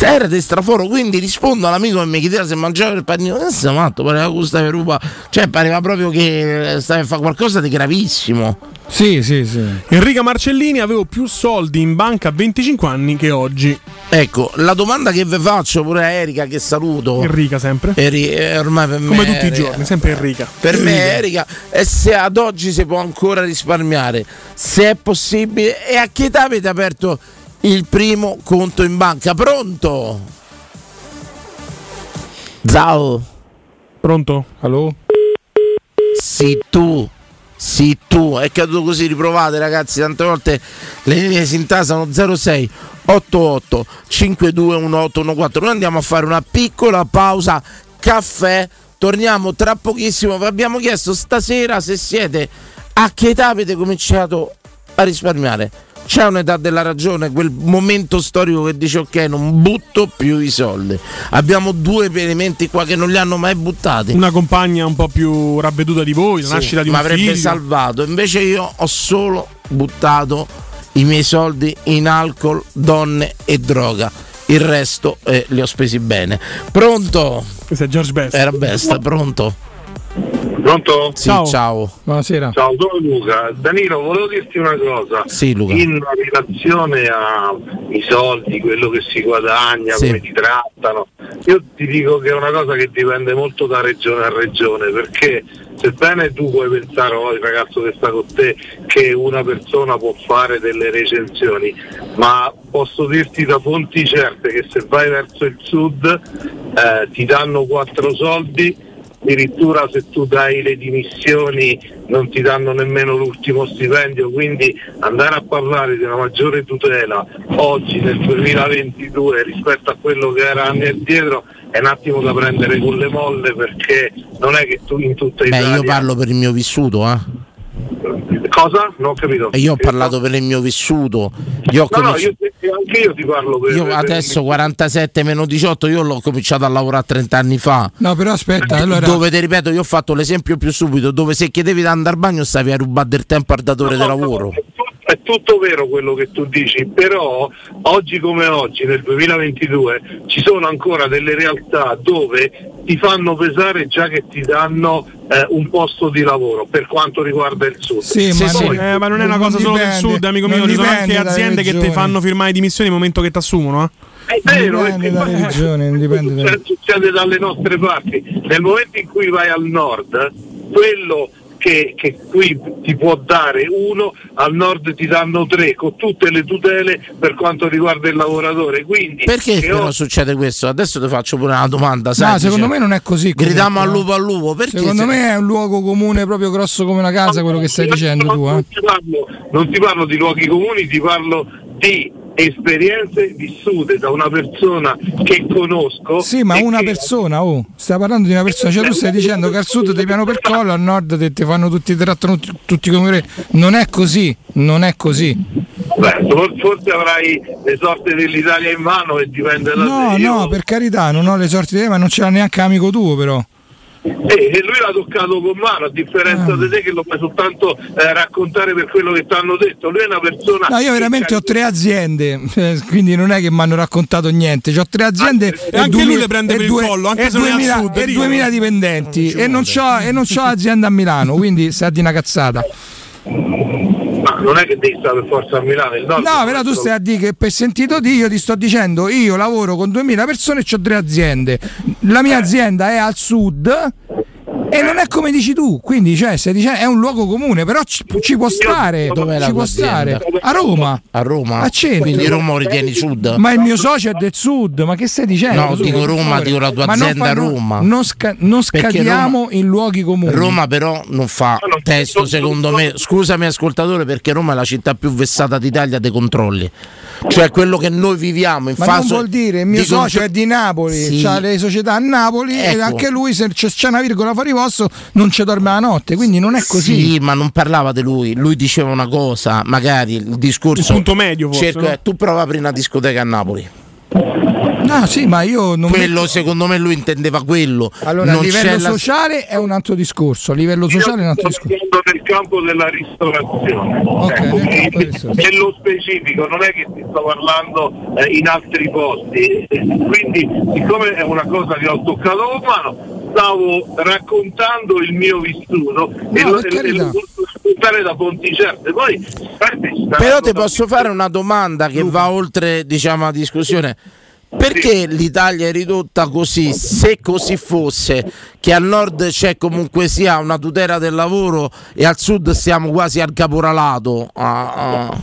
Era di straforo, quindi rispondo all'amico che mi chiedeva se mangiava il panino. Eh, sei matto, pareva che stavi a ruba. Cioè, pareva proprio che stavi a fare qualcosa di gravissimo. Sì, sì, sì. Enrica Marcellini avevo più soldi in banca a 25 anni che oggi. Ecco, la domanda che vi faccio pure a Erika, che saluto. Enrica sempre. Eri- eh, ormai per me Come tutti i Erika. giorni, sempre Enrica. Per me Erika è se ad oggi si può ancora risparmiare, se è possibile e a che età avete aperto il primo conto in banca? Pronto? Ciao. Pronto? Allo? Sì tu. Sì tu. È caduto così, riprovate ragazzi, tante volte le linee si intasano 06 88 521814. Noi andiamo a fare una piccola pausa caffè. Torniamo tra pochissimo. Vi abbiamo chiesto stasera se siete a che età avete cominciato a risparmiare. C'è un'età della ragione, quel momento storico che dice ok, non butto più i soldi. Abbiamo due elementi qua che non li hanno mai buttati. Una compagna un po' più ravveduta di voi, la Sì, nascita di un avrebbe figlio. salvato. Invece io ho solo buttato i miei soldi in alcol, donne e droga. Il resto eh, li ho spesi bene. Pronto? Questo è George Best. Era Best, pronto? Pronto? Sì, ciao. Buonasera. Ciao, sono Luca. Danilo, volevo dirti una cosa. Sì, Luca. In relazione ai soldi, quello che si guadagna, Sì. come ti trattano, io ti dico che è una cosa che dipende molto da regione a regione, perché sebbene tu puoi pensare, oh, il ragazzo che sta con te, che una persona può fare delle recensioni, ma posso dirti da fonti certe che se vai verso il sud eh, ti danno quattro soldi addirittura se tu dai le dimissioni non ti danno nemmeno l'ultimo stipendio, quindi andare a parlare di una maggiore tutela oggi nel 2022 rispetto a quello che era anni addietro è un attimo da prendere con le molle perché non è che tu in tutta Beh, Italia io parlo per il mio vissuto, eh. Cosa? Non ho capito. E io ho parlato per il mio vissuto. Io ho No, no, cominci- io, anche io ti parlo per io per- adesso 47 meno 18, io l'ho cominciato a lavorare 30 anni fa. No, però aspetta, allora. Dove ti ripeto, io ho fatto l'esempio più subito, dove se chiedevi di andare al bagno stavi a rubare del tempo al datore di lavoro. È tutto vero quello che tu dici, però oggi come oggi, nel 2022, ci sono ancora delle realtà dove ti fanno pesare già che ti danno eh, un posto di lavoro per quanto riguarda il sud. Sì, ma, Poi- eh, ma non è una cosa solo del sud, amico mio. Ci sono anche aziende che ti fanno firmare dimissioni nel momento che ti assumono. Eh. È vero, dipende e- dalle regioni, non dipende da- succede, succede dalle nostre parti. Nel momento in cui vai al nord, quello che, che qui ti può dare uno, al nord ti danno tre, con tutte le tutele per quanto riguarda il lavoratore. Quindi, Perché però oggi- succede questo? Adesso ti faccio pure una domanda. No, semplice. secondo me non è così. Gridiamo al comunque, lupo al lupo. Perché Secondo se- me è un luogo comune proprio grosso come una casa quello che stai dicendo tu. Eh. non ti parlo, non ti parlo di luoghi comuni, ti parlo di esperienze vissute da una persona che conosco. Sì, ma una che- persona, oh, stai parlando di una persona, cioè tu stai dicendo che al sud ti piano per collo, al nord te, te fanno tutti, ti trattano tutti, come re. Non è così, non è così. Beh, for- forse avrai le sorti dell'Italia in mano e dipende da No, te. Io- no, per carità, non ho le sorti di te, ma non ce l'ha neanche amico tuo però. Eh, e lui l'ha toccato con mano, a differenza Ah. di te che lo puoi soltanto eh, raccontare per quello che ti hanno detto. Lui è una persona. No, io veramente ho tre aziende, eh, quindi non è che mi hanno raccontato niente. Ho tre aziende E anche lui le prende per il collo, anche se non è 2000 sud, e dico. 2000 dipendenti e non c'ho, e non c'ho azienda a Milano, quindi stai di una cazzata. Non è che devi stare per forza a Milano. Il nord No, però tu stai a dire che per sentito di io ti sto dicendo io lavoro con 2000 persone e ho tre aziende. La mia azienda è al sud e non è come dici tu, quindi cioè, è un luogo comune, però ci, ci può stare, ci può stare. A Roma. A Roma? A. Quindi Roma lo ritieni sud? Ma il mio socio è del sud, ma che stai dicendo? No, Tu, dico Roma, dico la tua Ma non azienda fa- a Roma. Non, sca- non scadiamo Roma- in luoghi comuni. Roma però non fa testo secondo me, scusami ascoltatore perché Roma è la città più vessata d'Italia dei controlli. Cioè quello che noi viviamo in Ma fase non vuol dire, il mio di socio contro- è di Napoli, Sì. ha le società a Napoli e Ecco. anche lui se c'è, una virgola fuori posto non ci dorme la notte, quindi non è così. Sì, ma non parlava di lui, lui diceva una cosa, magari il discorso Un punto medio forse, cerco- no? eh, tu prova a aprire una discoteca a Napoli. No, sì, ma io non quello secondo me lui intendeva quello. Allora, non a livello c'è la- sociale è un altro discorso, a livello sociale è un altro discorso. Sto nel campo della ristorazione. Ecco, e- nello specifico, non è che ti sto parlando eh, in altri posti. Quindi, siccome è una cosa che ho toccato con mano, stavo raccontando il mio vissuto e lo, e- lo posso raccontare da fonti certe. Poi, Però ti posso fare una domanda che va oltre diciamo, la discussione. Perché l'Italia è ridotta così? Se così fosse, che al nord c'è comunque sia una tutela del lavoro e al sud siamo quasi al caporalato. Ah, ah.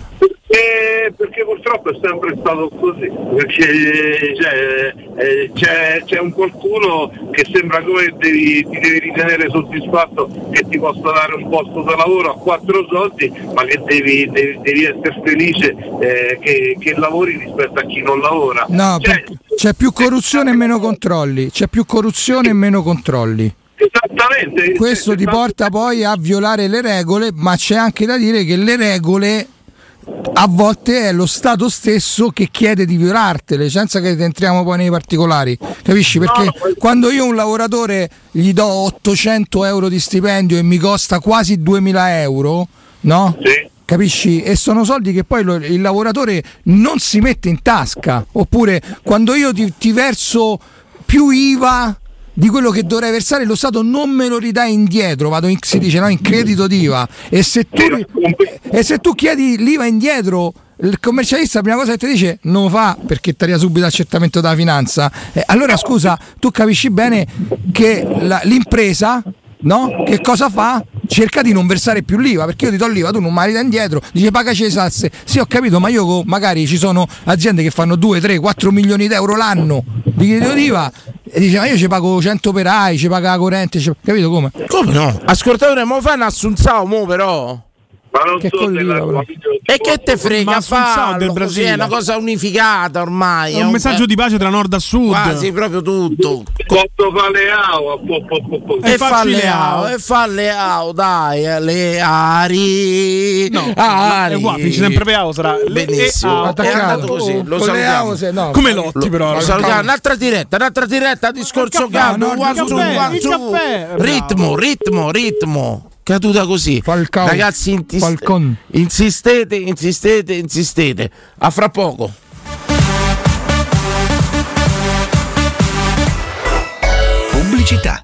Eh, perché purtroppo è sempre stato così, perché cioè, eh, c'è, c'è un qualcuno che sembra come devi, ti devi ritenere soddisfatto che ti possa dare un posto di lavoro a quattro soldi, ma che devi, devi- devi essere felice eh, che, che lavori rispetto a chi non lavora. No, perché c'è più corruzione e meno controlli. C'è più corruzione e meno controlli. Esattamente. Questo ti porta poi a violare le regole, ma c'è anche da dire che le regole a volte è lo Stato stesso che chiede di violartele, senza che entriamo poi nei particolari. Capisci? Perché quando io a un lavoratore gli do 800 euro di stipendio e mi costa quasi 2000 euro, no? Capisci? E sono soldi che poi lo- il lavoratore non si mette in tasca. Oppure quando io ti, ti verso più IVA di quello che dovrei versare, lo Stato non me lo ridà indietro, vado in, si dice no, in credito d'IVA. E se tu, e se tu chiedi l'IVA indietro, il commercialista la prima cosa che ti dice non lo fa perché ti arriva subito l'accertamento della finanza. Eh, allora scusa, tu capisci bene che la- l'impresa no? Che cosa fa? Cerca di non versare più l'IVA perché io ti do l'IVA, tu non mi dai indietro, dice pagaci le tasse. Sì, ho capito, ma io magari ci sono aziende che fanno 2, 3, 4 milioni d'euro l'anno di credito d'IVA e dice ma io ci pago 100 operai, ci paga la corrente, ci- capito come? Come no? Ascoltatore, mo fai un assunzao mo però. Ma non Che so col se l'IVA, la però. E che te frega farlo del Brasile. è una cosa unificata ormai. È un messaggio di pace tra nord a sud. Quasi proprio tutto. Quanto po, po. E fa le AO, e fa le AO, dai, eh, le Ari. No, Ari. è qua, finisce sempre per AO, sarà le Benissimo, è andato così, lo le salutiamo. AO se- no. Come Lotti però. Lo salutiamo. Un'altra diretta, un'altra diretta, discorso caldo. Ritmo, ritmo, ritmo. Caduta così. Ragazzi, intis- insistete, insistete, insistete. A fra poco. Pubblicità.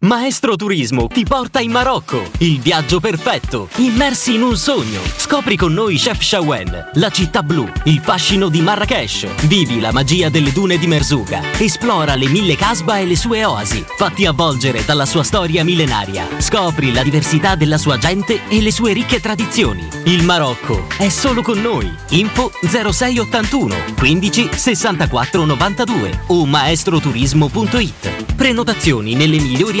Maestro Turismo ti porta in Marocco, il viaggio perfetto, immersi in un sogno. Scopri con noi Chef Shawen, la città blu, il fascino di Marrakesh. Vivi la magia delle dune di Merzouga. Esplora le mille casba e le sue oasi. Fatti avvolgere dalla sua storia millenaria. Scopri la diversità della sua gente e le sue ricche tradizioni. Il Marocco è solo con noi. Info 0681 15 64 92 o maestroturismo.it. Prenotazioni nelle migliori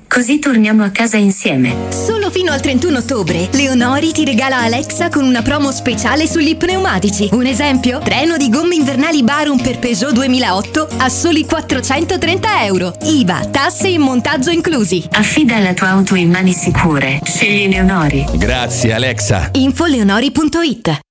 così torniamo a casa insieme. Solo fino al 31 ottobre, Leonori ti regala Alexa con una promo speciale sugli pneumatici. Un esempio? Treno di gomme invernali Barum per Peugeot 2008 a soli 430 euro. IVA, tasse e montaggio inclusi. Affida la tua auto in mani sicure. Scegli Leonori. Grazie Alexa. Infoleonori.it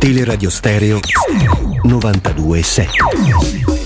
Teleradio Stereo 92.7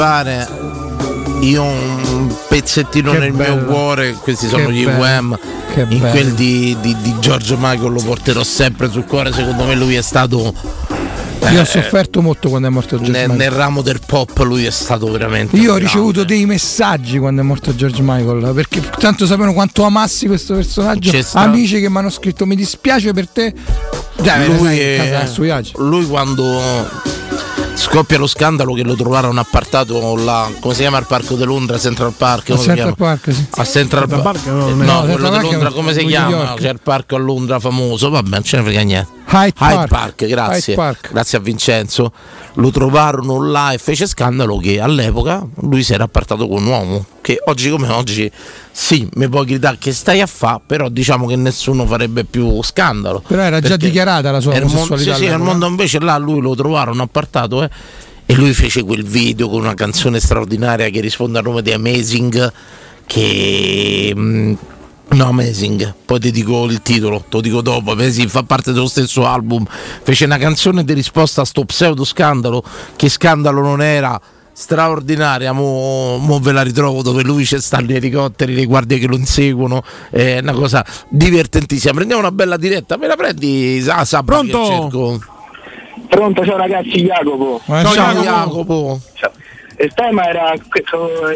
Pare. Io un pezzettino Che nel bello. mio cuore, questi Che sono gli bello. Wham. Che In bello. quel di, di, di Giorgio Michael lo porterò sempre sul cuore. Secondo me lui è stato. Io eh, ho sofferto molto quando è morto George nel, Michael. nel ramo del pop lui è stato veramente. Io ho grande. ricevuto dei messaggi quando è morto George Michael perché tanto sapevano quanto amassi questo personaggio. Amici che mi hanno scritto mi dispiace per te. Dai, lui, è- casa lui quando scoppia lo scandalo che lo trovarono appartato là, come si chiama il parco di Londra, Central Park? A Central? Park, sì. A Central, Central Park? Park no, Eh, no, quello di Londra come si chiama? York. C'è il parco a Londra famoso, vabbè, non ce ne frega niente. Hyde Hyde Park. Park, grazie. Hyde Park. Grazie a Vincenzo. Lo trovarono là e fece scandalo che all'epoca lui si era appartato con un uomo. Che oggi come oggi, sì, mi puoi gridare che stai a fa, però diciamo che nessuno farebbe più scandalo. Però era già dichiarata la sua nel mondo, omosessualità. sì, sì, nel mondo invece là lui lo trovarono appartato eh, e lui fece quel video con una canzone straordinaria che risponde al nome di Amazing che mm, no Amazing poi ti dico il titolo te lo dico dopo Amazing fa parte dello stesso album fece una canzone di risposta a sto pseudo scandalo che scandalo non era straordinaria, mo, mo ve la ritrovo dove lui c'è sta gli elicotteri, le guardie che lo inseguono, è una cosa divertentissima. Prendiamo una bella diretta, me la prendi? Ah, sabato che Pronto? cerco. Pronto, ciao ragazzi, Jacopo. Eh, Ciao, ciao. Jacopo. Ciao. Il tema era que-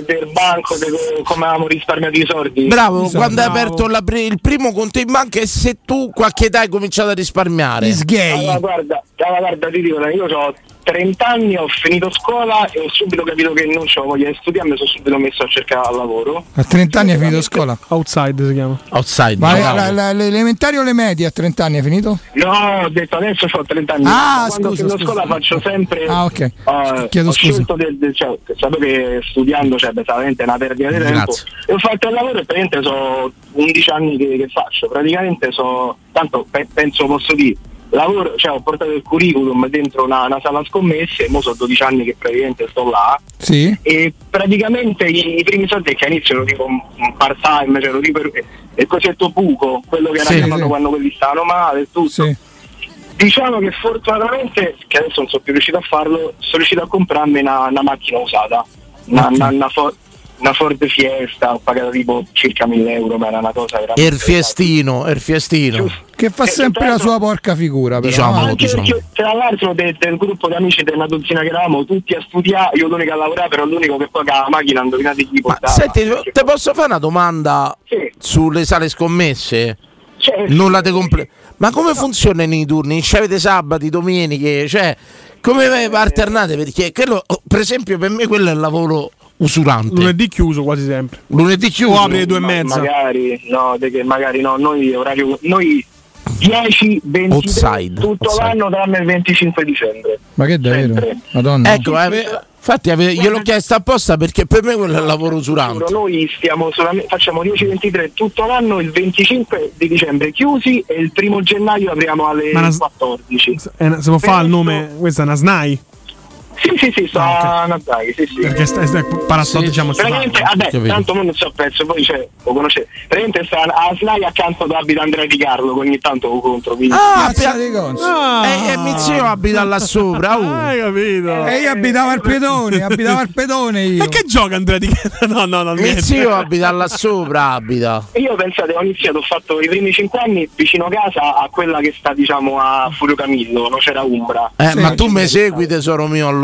del banco, de come avevamo risparmiato i soldi. Bravo, Esatto, quando hai aperto la pri- il primo conto in banca e se tu qualche età hai cominciato a risparmiare. Allora, guarda, allora, guarda, ti dico, io ho 30 anni, ho finito scuola e ho subito capito che non c'ho voglia di studiare, mi sono subito messo a cercare lavoro. A 30 anni hai finito scuola. Outside si chiama. Outside. Ma la- la- le elementari o le medie a 30 anni hai finito? No, ho detto adesso ho 30 anni. Ah, quando scusa, finito scusa. scuola faccio sempre. Ah, ok. eh, Chiedo ho scusa. scelto del, del- cioè, sapevo che studiando cioè, beh, veramente è una perdita di tempo. Grazie. E ho fatto il lavoro e praticamente sono 11 anni che, che faccio. Praticamente so, tanto pe- penso posso dire. Lavoro, cioè ho portato il curriculum dentro una, una sala scommesse, mo sono 12 anni che praticamente sto là Sì. e praticamente i, i primi soldi che all'inizio ero tipo un, un part time, cioè ero tipo il, cosiddetto buco, quello che era Sì, chiamato sì. quando quelli stavano male e tutto. Diciamo che fortunatamente, che adesso non sono più riuscito a farlo, sono riuscito a comprarmi una, una macchina usata, una, una, una una Ford Fiesta, ho pagato tipo circa 1000 euro, ma era una cosa veramente... Il fiestino, e il fiestino. Che fa Eh, sempre la sua porca figura, però. Diciamo. no? Anche diciamo. perché tra l'altro de- del gruppo di amici della dozzina che eravamo tutti a studiare, io l'unico a lavorare, però l'unico che poi la macchina indovinate chi Ma portava. senti, ti posso fare una domanda Sì. sulle sale scommesse? Cioè, Nulla te comple- Ma come funzionano i turni? Ci avete sabati, domeniche? Cioè, come ve- alternate? Perché quello, per esempio, per me quello è il lavoro usurante. Lunedì chiuso quasi sempre. Lunedì O chiuso. apri alle due e Ma- mezza. Magari, no, magari no, noi orario noi 10, 23, Outside, tutto outside. l'anno tranne il 25 dicembre. Ma che davvero? Sempre. Madonna. Ecco, eh, infatti ave- gliel'ho chiesto apposta perché per me quello è il lavoro usurante. Noi stiamo solamente, facciamo 10-23 tutto l'anno, il 25 di dicembre chiusi e il primo gennaio apriamo alle Ma una- 14. Eh, se può fare il nome, questa è una SNAI. Sì, sì, sì, sta a Natale, sì, sì. Perché sta, sta, parastot, Sì, diciamo, Praticamente, vabbè, tanto non so pezzo, poi cioè, lo conoscete. Praticamente sta a Snai accanto dove abita Andrea Di Carlo, che ogni tanto lo contro. Quindi. Ah, pe- di cozzo. Ah, e, e mio zio abita là sopra. oh. Hai capito? E io abitavo al pedone, abitavo al pedone io. E che gioca Andrea Di No, no, no, Mio zio abita là sopra, abita. E Io pensate, ho iniziato, ho fatto i primi 5 anni vicino casa a quella che sta diciamo a Furio Camillo, non c'era Umbra. Eh, Sì. ma tu mi segui tesoro mio allora,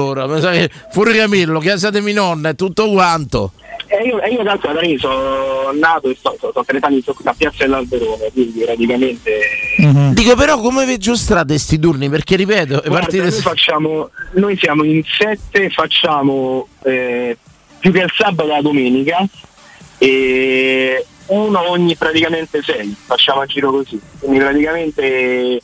che Fuori Camillo, mia nonna e tutto quanto. E io, e io calcolo, da lì sono nato e sto, sto, sto 30 anni sto a Piazza dell'Alberone, quindi praticamente... Mhm. Dico però come vi aggiustate sti turni? Perché ripeto, Guarda, partite... noi, facciamo, noi siamo in sette, facciamo eh, più che il sabato la domenica e uno ogni praticamente sei, facciamo a giro così. Quindi praticamente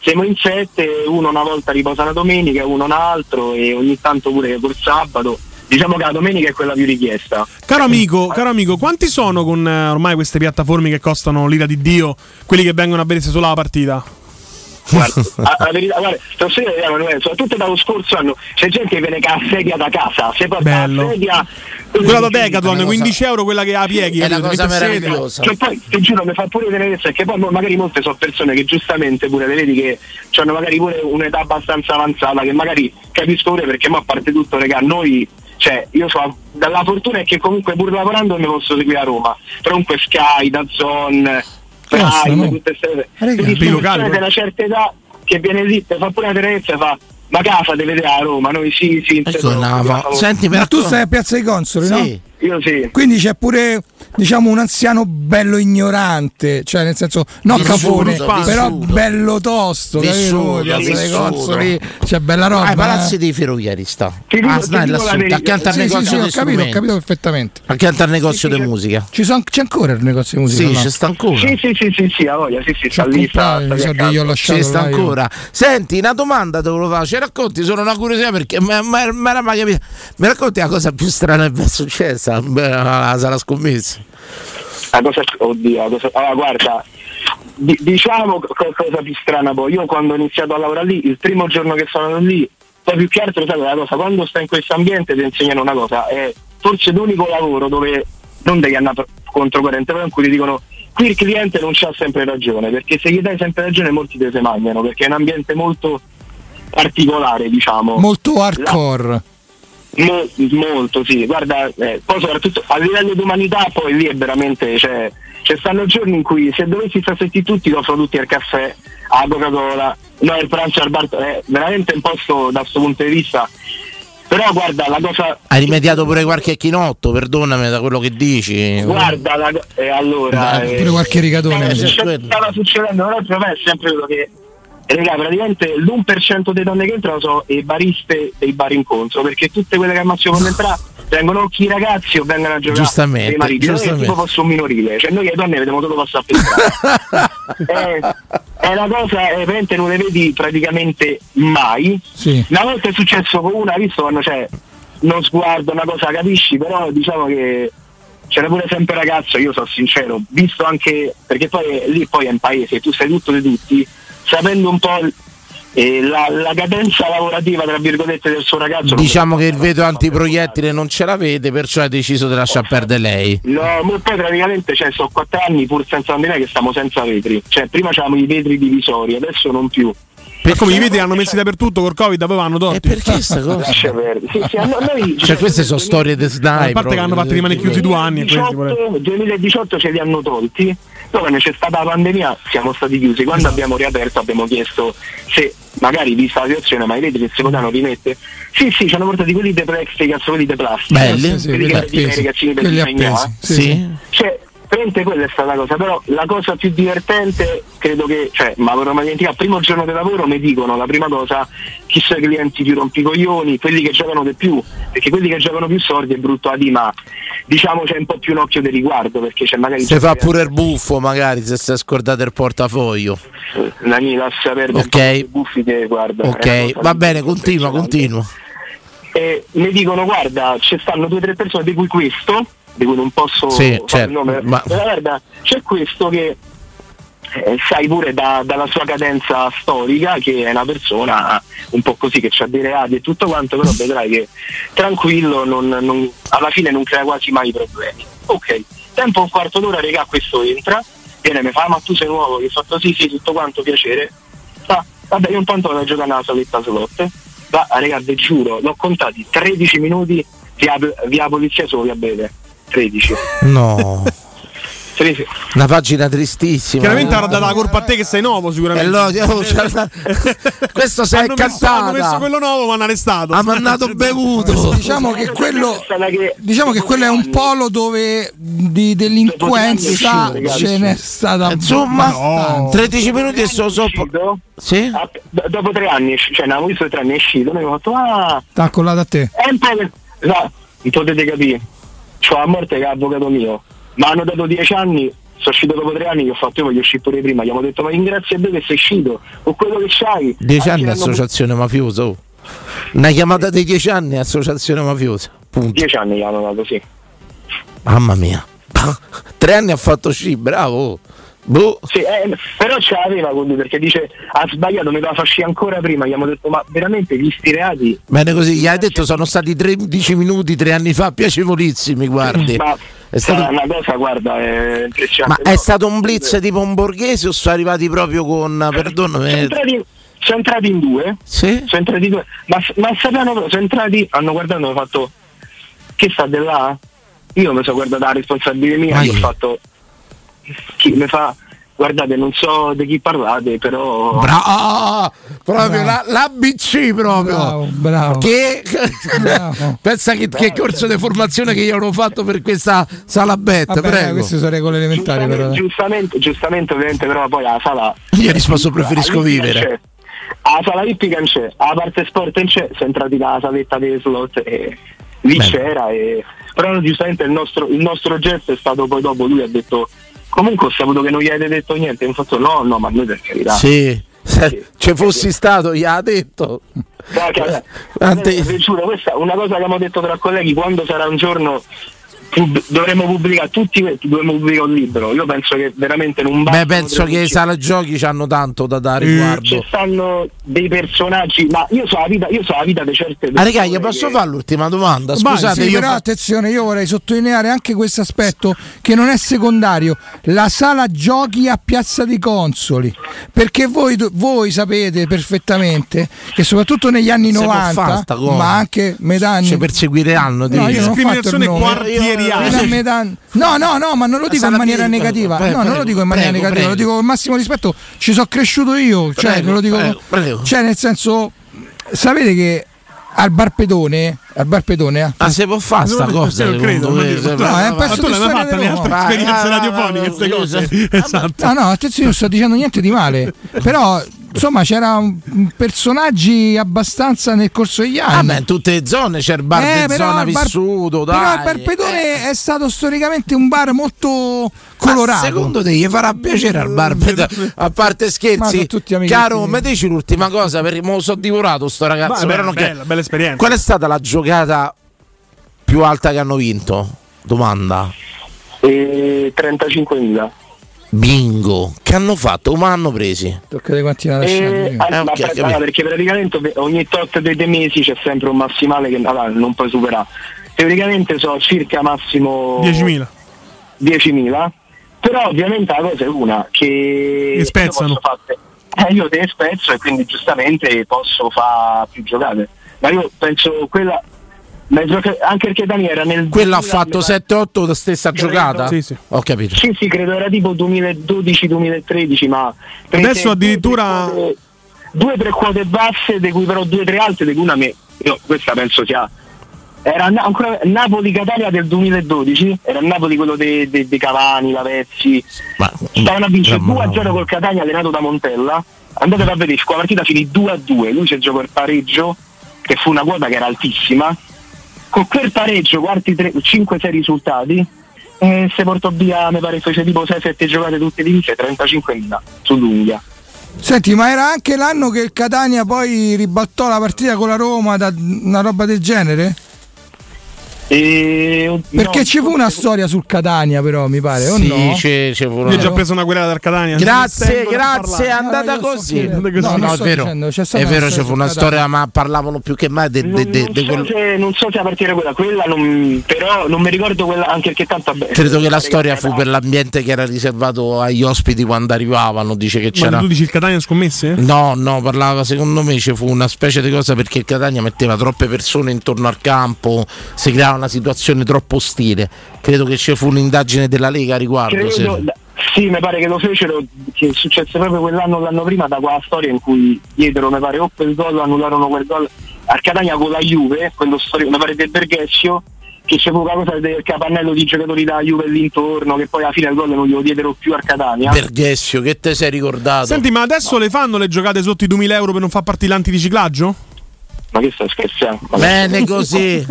siamo in sette, uno una volta riposa la domenica, uno un altro e ogni tanto pure col sabato. Diciamo che la domenica è quella più richiesta. Caro amico, caro amico, quanti sono con eh, ormai queste piattaforme che costano l'ira di Dio, quelli che vengono a vedersi solo la partita? Guarda, a- la verità, guarda, spiego, Emanuele, soprattutto dallo scorso anno c'è gente che viene che assedia da casa, se porta Bello. la sedia Quella da Decathlon, 15 euro quella che ha la pieghi. È una cosa meravigliosa. Che poi ti giuro mi fa pure tenerezza che poi magari molte sono persone che giustamente pure le vedi che hanno magari pure un'età abbastanza avanzata che magari capisco pure perché ma a parte tutto regà noi cioè io so dalla fortuna è che comunque pur lavorando mi posso seguire a Roma però comunque Sky, Dazon Prime, no? tutte queste locali, della certa età che viene ti fa pure la tenerezza e fa ma casa deve vedere a Roma noi sì sì Ecco, senti, Ma tu stai a Piazza dei Consoli, Sì. no? Io sì. Quindi c'è pure, diciamo, un anziano bello ignorante, cioè nel senso, cafone, vissuto. però bello tosto, Vissuto, vissuto. Consoli, c'è bella roba. Ai palazzi eh. dei ferroviari sta. Ah, accanto al Sì, sì, negozio sì, ho capito, ho capito perfettamente. Accanto al negozio di musica. Ci son- c'è ancora il negozio di musica? Sì, no? c'è sta ancora. Sì, sì, sì, sì, sì, a voglia, sì, sì, sta lì, sta, lì io ho lasciato sta ancora. Senti, una domanda te volevo fare. Ci racconti solo una curiosità perché mi era mai capito. Mi racconti la cosa più strana che vi è successa Beh, alla sala scommesse? La cosa, oddio, la cosa, allora guarda, di- diciamo co- cosa più strana poi, io quando ho iniziato a lavorare lì, il primo giorno che sono andato lì, poi più che altro sai la cosa, quando stai in questo ambiente ti insegnano una cosa, è forse l'unico lavoro dove non devi andare controcorrente, però in cui ti dicono qui il cliente non c'ha sempre ragione, perché se gli dai sempre ragione molti te se mangiano, perché è un ambiente molto particolare, diciamo. Molto hardcore. Mo- molto sì, guarda, eh, poi soprattutto a livello di umanità poi lì è veramente, cioè, ci stanno giorni in cui se dovessi stare setti tutti lo offro tutti al caffè, alla Coca-Cola, no il pranzo al bar, è veramente un posto da questo punto di vista. Però guarda, la cosa, Hai rimediato pure qualche chinotto, perdonami da quello che dici. guarda, la, e allora... Beh, eh, pure qualche rigatone, eh, stava succedendo, però per me è sempre quello che... Raga, praticamente l'1% delle donne che entrano sono i bariste dei bar incontro, perché tutte quelle che al massimo possono entrare vengono o chi ragazzi o vengono a giocare Giustamente, dei mariti. Noi è giustamente. tipo fosse un minorile, cioè noi le donne vediamo solo passare per strada. è, è una cosa, eh, veramente non le vedi praticamente mai. Sì. Una volta è successo con una, visto quando c'è uno sguardo, una cosa capisci, però diciamo che c'era pure sempre ragazzo, io sono sincero, visto anche, perché poi lì poi è un paese, tu sei tutto di tutti, sapendo un po' eh, la, la cadenza lavorativa, tra virgolette, del suo ragazzo. Diciamo che il vetro antiproiettile non ce l'avete, perciò hai deciso di lasciar perdere lei. No, ma poi praticamente cioè, sono quattro anni pur senza pandemia che stiamo senza vetri. Cioè, prima c'avevamo i vetri divisori, adesso non più. Ma come i vetri hanno messi dappertto col Covid, poi vanno torti. perché sta cosa? Sì, sì, a no- noi, Cioè, queste sono storie di Snai. A parte che hanno fatto rimanere chiusi due anni. e questi, pure. 2018, 2018 ce li hanno tolti, poi quando c'è stata la pandemia siamo stati chiusi. Quando abbiamo riaperto abbiamo chiesto se magari vista la situazione, ma i vetri che si potevano rimettere. Sì, sì, ci hanno portati quelli di plexiglass, quelli di plastica, Belli. quelli Sì, che quelli erano i ragazzini per disegnare. sì, sì. Cioè, veramente quella è stata la cosa, però la cosa più divertente credo che, cioè, ma avrò mai dimenticato, primo giorno di lavoro mi dicono la prima cosa chi sono i clienti più rompicoglioni, quelli che giocano di più, perché quelli che giocano più sordi è brutto a dire, ma diciamo c'è un po' più un occhio di riguardo, perché c'è magari Se fa pure il buffo, magari se si è scordato il portafoglio. la mia lascia perdere Ok. un po' di buffi che guarda. una Ok, va bene, continua, continua. e mi dicono guarda ci stanno due o tre persone di cui questo di cui non posso Sì, fare certo, il nome. ma- guarda c'è questo che eh, sai pure da- dalla sua cadenza storica che è una persona un po' così che ha dei reati e tutto quanto però vedrai che tranquillo non- non- alla fine non crea quasi mai problemi. Ok tempo un quarto d'ora regà questo entra viene mi fa ma tu sei nuovo io ho fatto sì sì tutto quanto piacere. Fa vabbè io intanto vado a giocare nella soletta slot. Va regà vi giuro l'ho contati 13 minuti via, via polizia solo via bere 13 No. 13 Una pagina tristissima. Chiaramente avrà dato la colpa a te che sei nuovo, sicuramente. Eh, lo- oh, cioè, questo si è hanno messo, hanno messo quello nuovo, ma hanno arrestato. Ha mandato bevuto. Diciamo che quello, diciamo che quello è un polo dove di delinquenza ce n'è stata Insomma, abbastanza. 13 minuti e so, so Sì? Ah, dopo tre anni cioè ne avevo visto tre anni è uscito mi ho fatto ah T'ha collato a te. è un po' che no, non potete capire c'ho la morte che è avvocato mio ma hanno dato dieci anni sono uscito dopo tre anni che ho fatto io voglio uscire pure prima gli hanno detto ma ringrazia a te che sei uscito con quello che c'hai 10 anni Anzi, hanno- associazione mafiosa. oh. Una chiamata dei 10 anni associazione mafiosa. Punto. dieci anni gli hanno dato sì Mamma mia. Tre anni ha fatto sci, bravo. Oh. Boh. Sì, eh, però ce l'aveva lui perché dice ha sbagliato, mi doveva farci ancora prima. Gli abbiamo detto, ma veramente visti i reati? Bene così, gli hai detto sono stati 13 minuti tre anni fa, piacevolissimi, guardi. Ma È è una cosa, guarda, è Ma impressionante. è No, stato un blitz tipo un borghese o sono arrivati proprio con, perdonami, Sono entrati, sono entrati in due. Sì. Sono entrati in due. Ma, ma sapevano, sono entrati, hanno guardato e hanno fatto. Che sta di là? Io mi sono guardato la responsabile mia, Ma io ho fatto. Chi mi fa. Guardate, non so di chi parlate, però. Bravo, proprio la- l'ABC proprio. Bravo, bravo. Che pensa che, che corso di formazione che io avrò fatto per questa sala bet, Vabbè, prego. queste sono regole elementari però. dai. Giustamente, giustamente, ovviamente, però poi alla sala. Io ho risposto preferisco vivere. c'è. Alla sala hippica non c'è, alla parte sport non c'è, sono entrati nella saletta dei slot e lì Bene. c'era. E... Però giustamente il nostro, il nostro gesto è stato poi dopo, lui ha detto. Comunque ho saputo che non gli avete detto niente, ho fatto no, no, ma noi per carità. Sì, se ci fossi stato, gli ha detto. Dai, Ante- eh, vi giuro, questa è una cosa che abbiamo detto tra colleghi, quando sarà un giorno pub- dovremo pubblicare tutti, dovremo pubblicare un libro. Io penso che veramente non basta. Beh, penso che sala giochi hanno tanto da dare Ci riguardo. stanno dei personaggi, ma io so la vita, io so la vita di certe Ah, persone. raga, gli posso che- fare l'ultima domanda? Vai, Scusate, sì, io però fa- attenzione, io vorrei sottolineare anche questo aspetto che non è secondario, la sala giochi a Piazza dei Consoli, perché voi, voi sapete perfettamente che soprattutto negli anni Se può 90, fare sta cosa. ma anche metà anni ci perseguiranno. No, dici. io non ho fatto il Discriminazione nome. Metà- No, no, no, ma non lo dico in maniera negativa. Prego, no, non lo dico in maniera negativa, lo dico con massimo rispetto. Ci sono cresciuto io, cioè, Prego, lo dico, cioè nel senso, sapete che al bar pedone, al bar pedone, eh, Ah, se può fare sta cosa? Credo, non Se- No, è un pezzo tu di l'hai storia fatta nelle altre esperienze radiofoniche, queste cose? Esatto. Ah no, attenzione, non sto dicendo niente di male. Però, insomma, c'erano personaggi abbastanza nel corso degli Ah, anni. beh, in tutte le zone c'è il bar Eh, di però zona bar- vissuto, Però dai. il Barpedone è stato storicamente un bar molto colorato. Ma secondo te gli farà piacere al bar? A parte Ma scherzi, caro, mi dici l'ultima cosa perché me lo so divorato sto ragazzo. Però non che- bella, bella esperienza. Qual è stata la giocata più alta che hanno vinto? Domanda. E 35.000. Bingo. Che hanno fatto? Come hanno presi? Tocca di quanti ne ha E, lasciati. ah, Eh, ma ok, aspetta, allora, perché praticamente ogni tot dei dei mesi c'è sempre un massimale che allora, non puoi superare. Teoricamente so circa massimo 10.000. 10.000, però ovviamente la cosa è una che spezzano. io, posso fare- eh, io te ne spezzo e quindi giustamente posso fare più giocate. Ma io penso quella anche perché Dani era nel Quello ha 2000, fatto mi pare- 7-8 la stessa Credo. giocata? Sì, sì. Ho capito. Sì, sì, credo era tipo 2012-2013, ma Adesso addirittura- due, tre quote- due o tre quote basse, di cui però due o tre alte, di cui una me. Io questa penso sia. Era na- ancora Napoli-Catania del 2012, era il Napoli quello dei dei- dei Cavani, Lavezzi. Ma, Stavano a vincere Mamma 2-0 col Catania allenato da Montella. Andate a vedere, la partita finì 2-2, lui si giocò il pareggio, che fu una quota che era altissima. Con quel pareggio, quarti 5-6 risultati, e si portò via, mi pare fece tipo 6-7 giocate tutte divise, 35.000 sull'unghia. Senti, ma era anche l'anno che il Catania poi ribaltò la partita con la Roma, da una roba del genere? E, Perché no, ci fu una storia sul Catania, però, mi pare, o Sì, no? c'è, c'è pure Io ho già preso una querela dal Catania. Grazie, grazie, è andata No, io sto così. chiedendo. No, No, non no, è vero. dicendo, È una vero, c'è fu una storia, ma parlavano più che mai de- de- non, de- non de so se, non so se a partire quella, quella non, però non mi ricordo quella, anche perché tanto vabbè, Credo che la eh, storia fu per l'ambiente che era riservato agli ospiti quando arrivavano. Dice che Ma c'era. tu dici il Catania scommesse? No, no, parlava secondo me ci fu una specie di cosa perché il Catania metteva troppe persone intorno al campo, si creava una situazione troppo ostile. Credo che ci fu un'indagine della Lega a riguardo. Credo, se- sì, mi pare che lo fecero, che successe proprio quell'anno o l'anno prima da quella storia in cui diedero, mi pare, o quel gol annullarono quel gol al Catania con la Juve, quello storico, mi pare del Berghessio, che c'è fu la cosa del capannello di giocatori da Juve l'intorno, che poi alla fine il gol non glielo diedero più al Catania. Berghessio, che te sei ricordato? Senti, ma adesso le fanno le giocate sotto i 2000 euro per non far partire l'antiriciclaggio? Ma che stai scherzando? Bene così.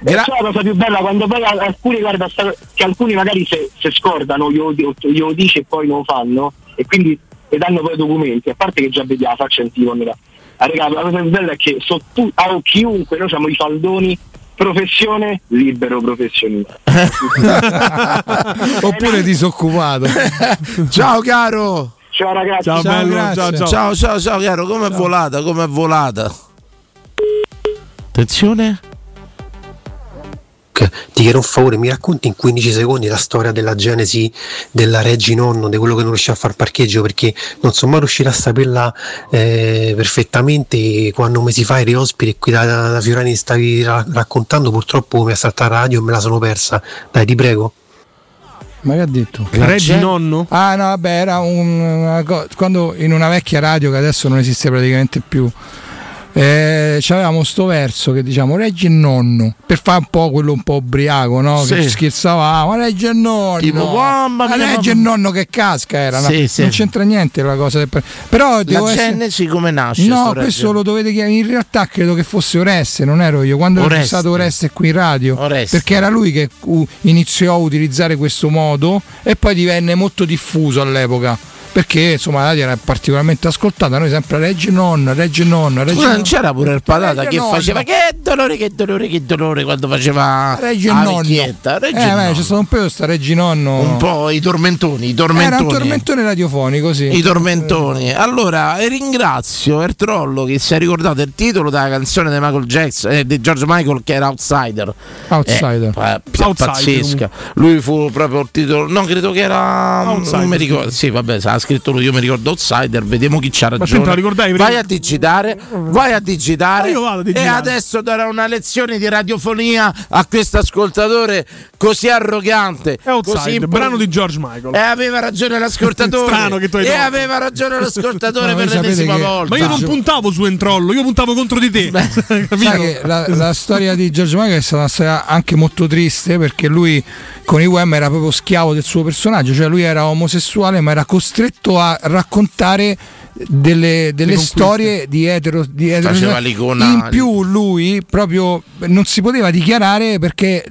Gra- è la cosa più bella quando poi al- alcuni, guarda, che alcuni magari se, se scordano, glielo, glielo dice e poi non fanno, e quindi e danno poi documenti, a parte che già vedi la faccia in tipo, Ah, raga, la cosa più bella è che so tu, a chiunque, noi siamo i faldoni professione libero professionista. Oppure disoccupato. ciao caro. Ciao ragazzi. Ciao, bello, ciao, ciao. ciao, ciao, ciao, caro, com'è volata? Com'è volata? Attenzione. Ti chiedo un favore, mi racconti in 15 secondi la storia della genesi della Reggi Nonno, di quello che non riusciva a far parcheggio, perché non sono mai riuscito a saperla eh, perfettamente. Quando mesi fa eri ospite qui da, da Fiorani stavi ra- raccontando, purtroppo mi è saltata la radio e me la sono persa. Dai, ti prego. Ma che ha detto? Reggi Nonno? Ah no, vabbè, era un, una co- quando in una vecchia radio che adesso non esiste praticamente più. Eh, c'avevamo sto verso che diciamo reggi il nonno per fare un po' quello un po' ubriaco no? Sì. che ci scherzavamo ma reggi il nonno Tipo, mamma ma mia, reggi mamma- il nonno che casca era no? Sì, sì. non c'entra niente la cosa del- però devo La essere- genesi come nasce? No, sto questo lo dovete chiamare. In realtà credo che fosse Oreste, non ero io. Quando Oreste. è stato Oreste qui in radio, Oreste. perché era lui che iniziò a utilizzare questo modo e poi divenne molto diffuso all'epoca. Perché insomma la radio era particolarmente ascoltata, noi sempre Reggi non, Reggi non, Scusa, non non. c'era pure il patata che nonno. faceva che dolore, che dolore, che dolore quando faceva Reggi il la nonno. vecchietta. Reggi Eh, beh, nonno. c'è stato un periodo sta Reggi nonno. un po' i tormentoni, i Era tormentoni. un tormentone radiofonico, sì. I tormentoni. Allora, ringrazio Ertrollo che si è ricordato il titolo della canzone di Michael Jackson, eh, di George Michael che era Outsider. Outsider. Eh, Outsider. pazzesca. Lui fu proprio il titolo. No, credo che era. Outsider, Non mi ricordo. Sì, vabbè, ha scritto lui. Io mi ricordo Outsider. Vediamo chi c'ha ragione. la ricordavi prima? vai a digitare. Vai a digitare. Io vado a digitare. E adesso darò una lezione di radiofonia a questo ascoltatore così arrogante. È Outsider, così brano di George Michael. E aveva ragione l'ascoltatore. Strano che tu hai E tolto. aveva ragione l'ascoltatore per l'ennesima che- volta. Ma io non puntavo su Entrollo, io puntavo contro di te. Che la, la storia di George Michael è stata una storia anche molto triste perché lui con i Wham era proprio schiavo del suo personaggio, cioè lui era omosessuale ma era costretto a raccontare delle, delle storie di etero, di etero- in più lui proprio non si poteva dichiarare perché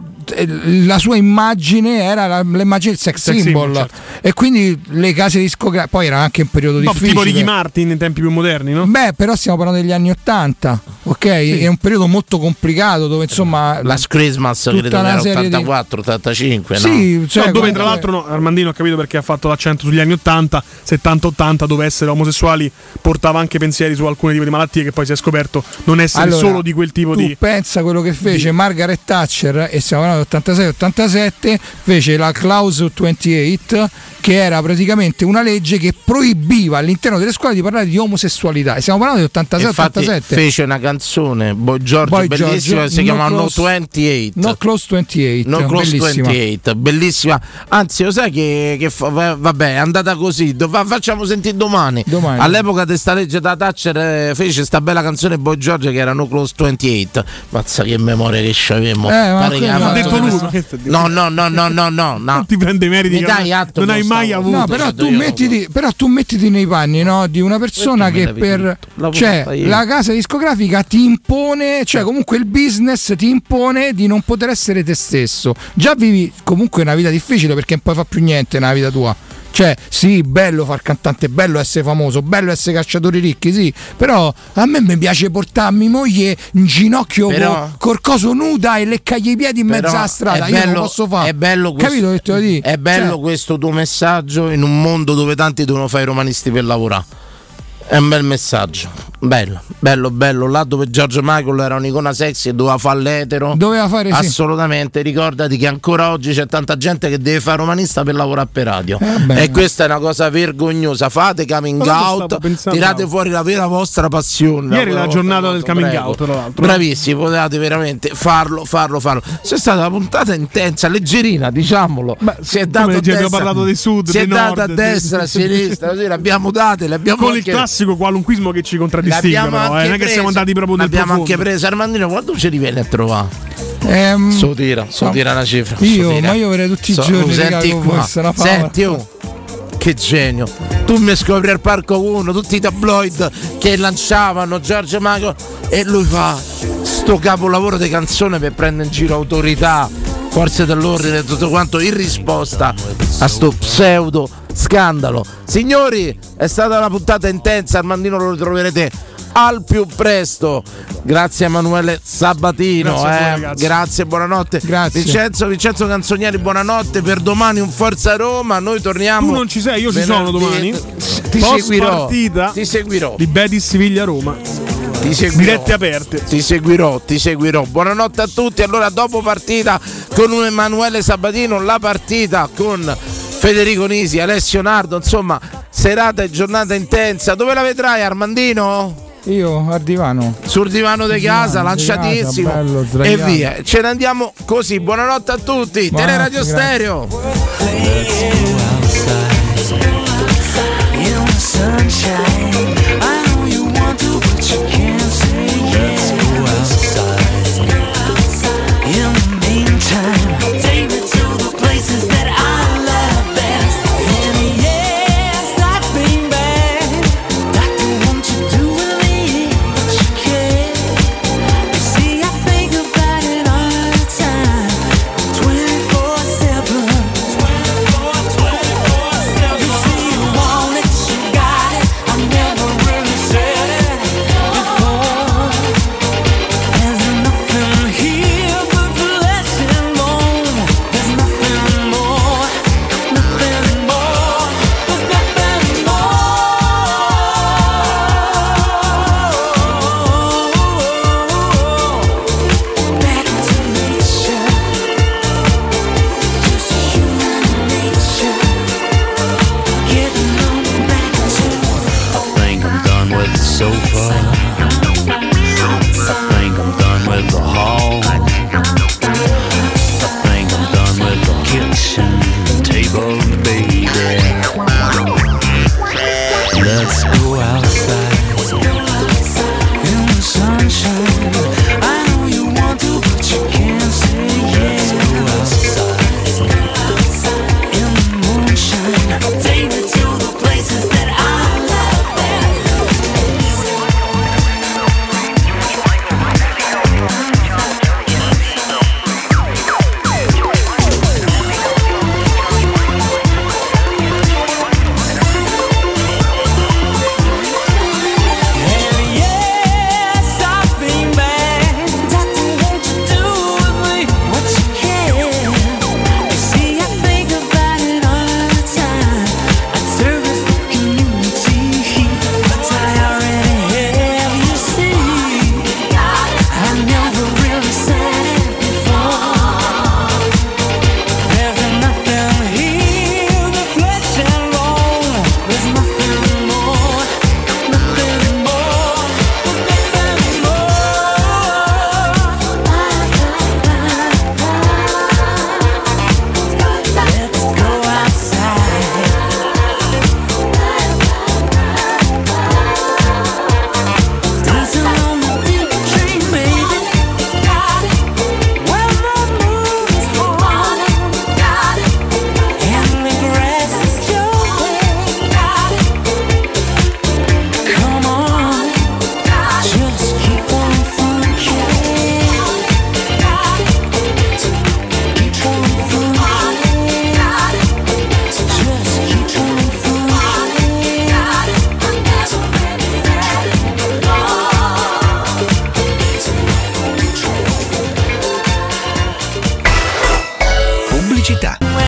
la sua immagine era la- l'immagine del sex, Sex symbol, symbol, certo. e quindi le case discografiche poi era anche un periodo No, difficile tipo Ricky Martin in tempi più moderni, no? Beh, però stiamo parlando degli anni Ottanta, ok? È un periodo molto complicato dove insomma. Last Christmas credo era serie di- 84, 85, no? Sì, cioè, No, dove comunque- tra l'altro no, Armandino ho capito perché ha fatto l'accento sugli anni 80, 70-80 dove essere omosessuali portava anche pensieri su alcune tipi di malattie che poi si è scoperto non essere Allora, solo di quel tipo tu di... pensa quello che fece Margaret Thatcher e stiamo parlando del 86-87 fece la Clause 28 che era praticamente una legge che proibiva all'interno delle scuole di parlare di omosessualità. E stiamo parlando di Infatti 86-87 fece una canzone Boy George Boy bellissima George, si chiama No No Close- 28 No Close 28 No Close bellissima. 28 bellissima. Anzi lo sai che, che fa- va- vabbè è andata così. Do- fa- facciamo sentire domani, Domani. all'epoca di sta legge da Thatcher eh, fece sta bella canzone Boy George che era No Close 28 mazza che memoria che c'avevamo Eh, ma Pare che fatto detto lui, questo- ma che sta no no no no no no, no. ti prende i meriti mi dai non- atto non hai mai avuto. No, però tu, mettiti, però tu mettiti nei panni no, di una persona che per cioè la casa discografica ti impone, cioè comunque il business ti impone di non poter essere te stesso. Già vivi comunque una vita difficile perché non puoi fare più niente nella vita tua. Cioè, sì, bello far cantante, bello essere famoso, bello essere cacciatori ricchi, sì, però a me mi piace portarmi moglie in ginocchio Però- co- col coso nuda e leccargli i piedi in mezzo alla strada. è Io non bello- lo posso fare. È bello questo? È bello Cioè, questo tuo messaggio in un mondo dove tanti devono fare i romanisti per lavorare. È un bel messaggio. Bello, bello, bello. Là dove George Michael era un'icona sexy e doveva fare l'etero. Doveva fare sì. Assolutamente. Ricordati che ancora oggi c'è tanta gente che deve fare romanista per lavorare per radio. beh. e questa è una cosa vergognosa. Fate coming out, tirate fuori la vera vostra passione. Ieri è la vera giornata del coming prego. out, tra l'altro. Bravissimi, potevate veramente farlo, farlo, farlo. C'è stata una puntata intensa, leggerina, diciamolo. si è dato a destra, Abbiamo parlato di sud, si è data a destra, a sinistra, così le abbiamo date, le abbiamo Con il anche- classico qualunquismo che ci contraddistingue, l'abbiamo però, eh, anche non è che siamo andati proprio nel profondo. anche preso Armandino, quando ci riviene a trovare? Ehm, So tira, so no. tira una cifra. Io, so ma io vorrei tutti i So- giorni, senti qua. Senti, oh, che genio. Tu mi scopri al parco 1 tutti i tabloid che lanciavano Giorgio Mago e lui fa sto capolavoro di canzone per prendere in giro autorità, forze dell'ordine e tutto quanto in risposta a sto pseudo scandalo. Signori, è stata una puntata intensa, Armandino lo ritroverete al più presto. Grazie Emanuele Sabatino. Grazie voi, eh. ragazzi. Grazie, buonanotte. Grazie. Vincenzo, Vincenzo Canzonieri, buonanotte. Per domani un Forza Roma. Noi torniamo. Tu non ci sei, io ci sono domani. Ti Post seguirò. partita Ti seguirò. di Betis Siviglia Roma. Ti seguirò. Dirette aperte. Ti seguirò, ti seguirò. Buonanotte a tutti. Allora, dopo partita con un Emanuele Sabatino, la partita con Federico Nisi, Alessio Nardo. Insomma, serata e giornata intensa. Dove la vedrai, Armandino? Io al divano. Sul divano di casa, lanciatissimo. casa, bello, e via. Ce ne andiamo così. Buonanotte a tutti. Buonanotte, Teleradio grazie. Stereo. In the sunshine,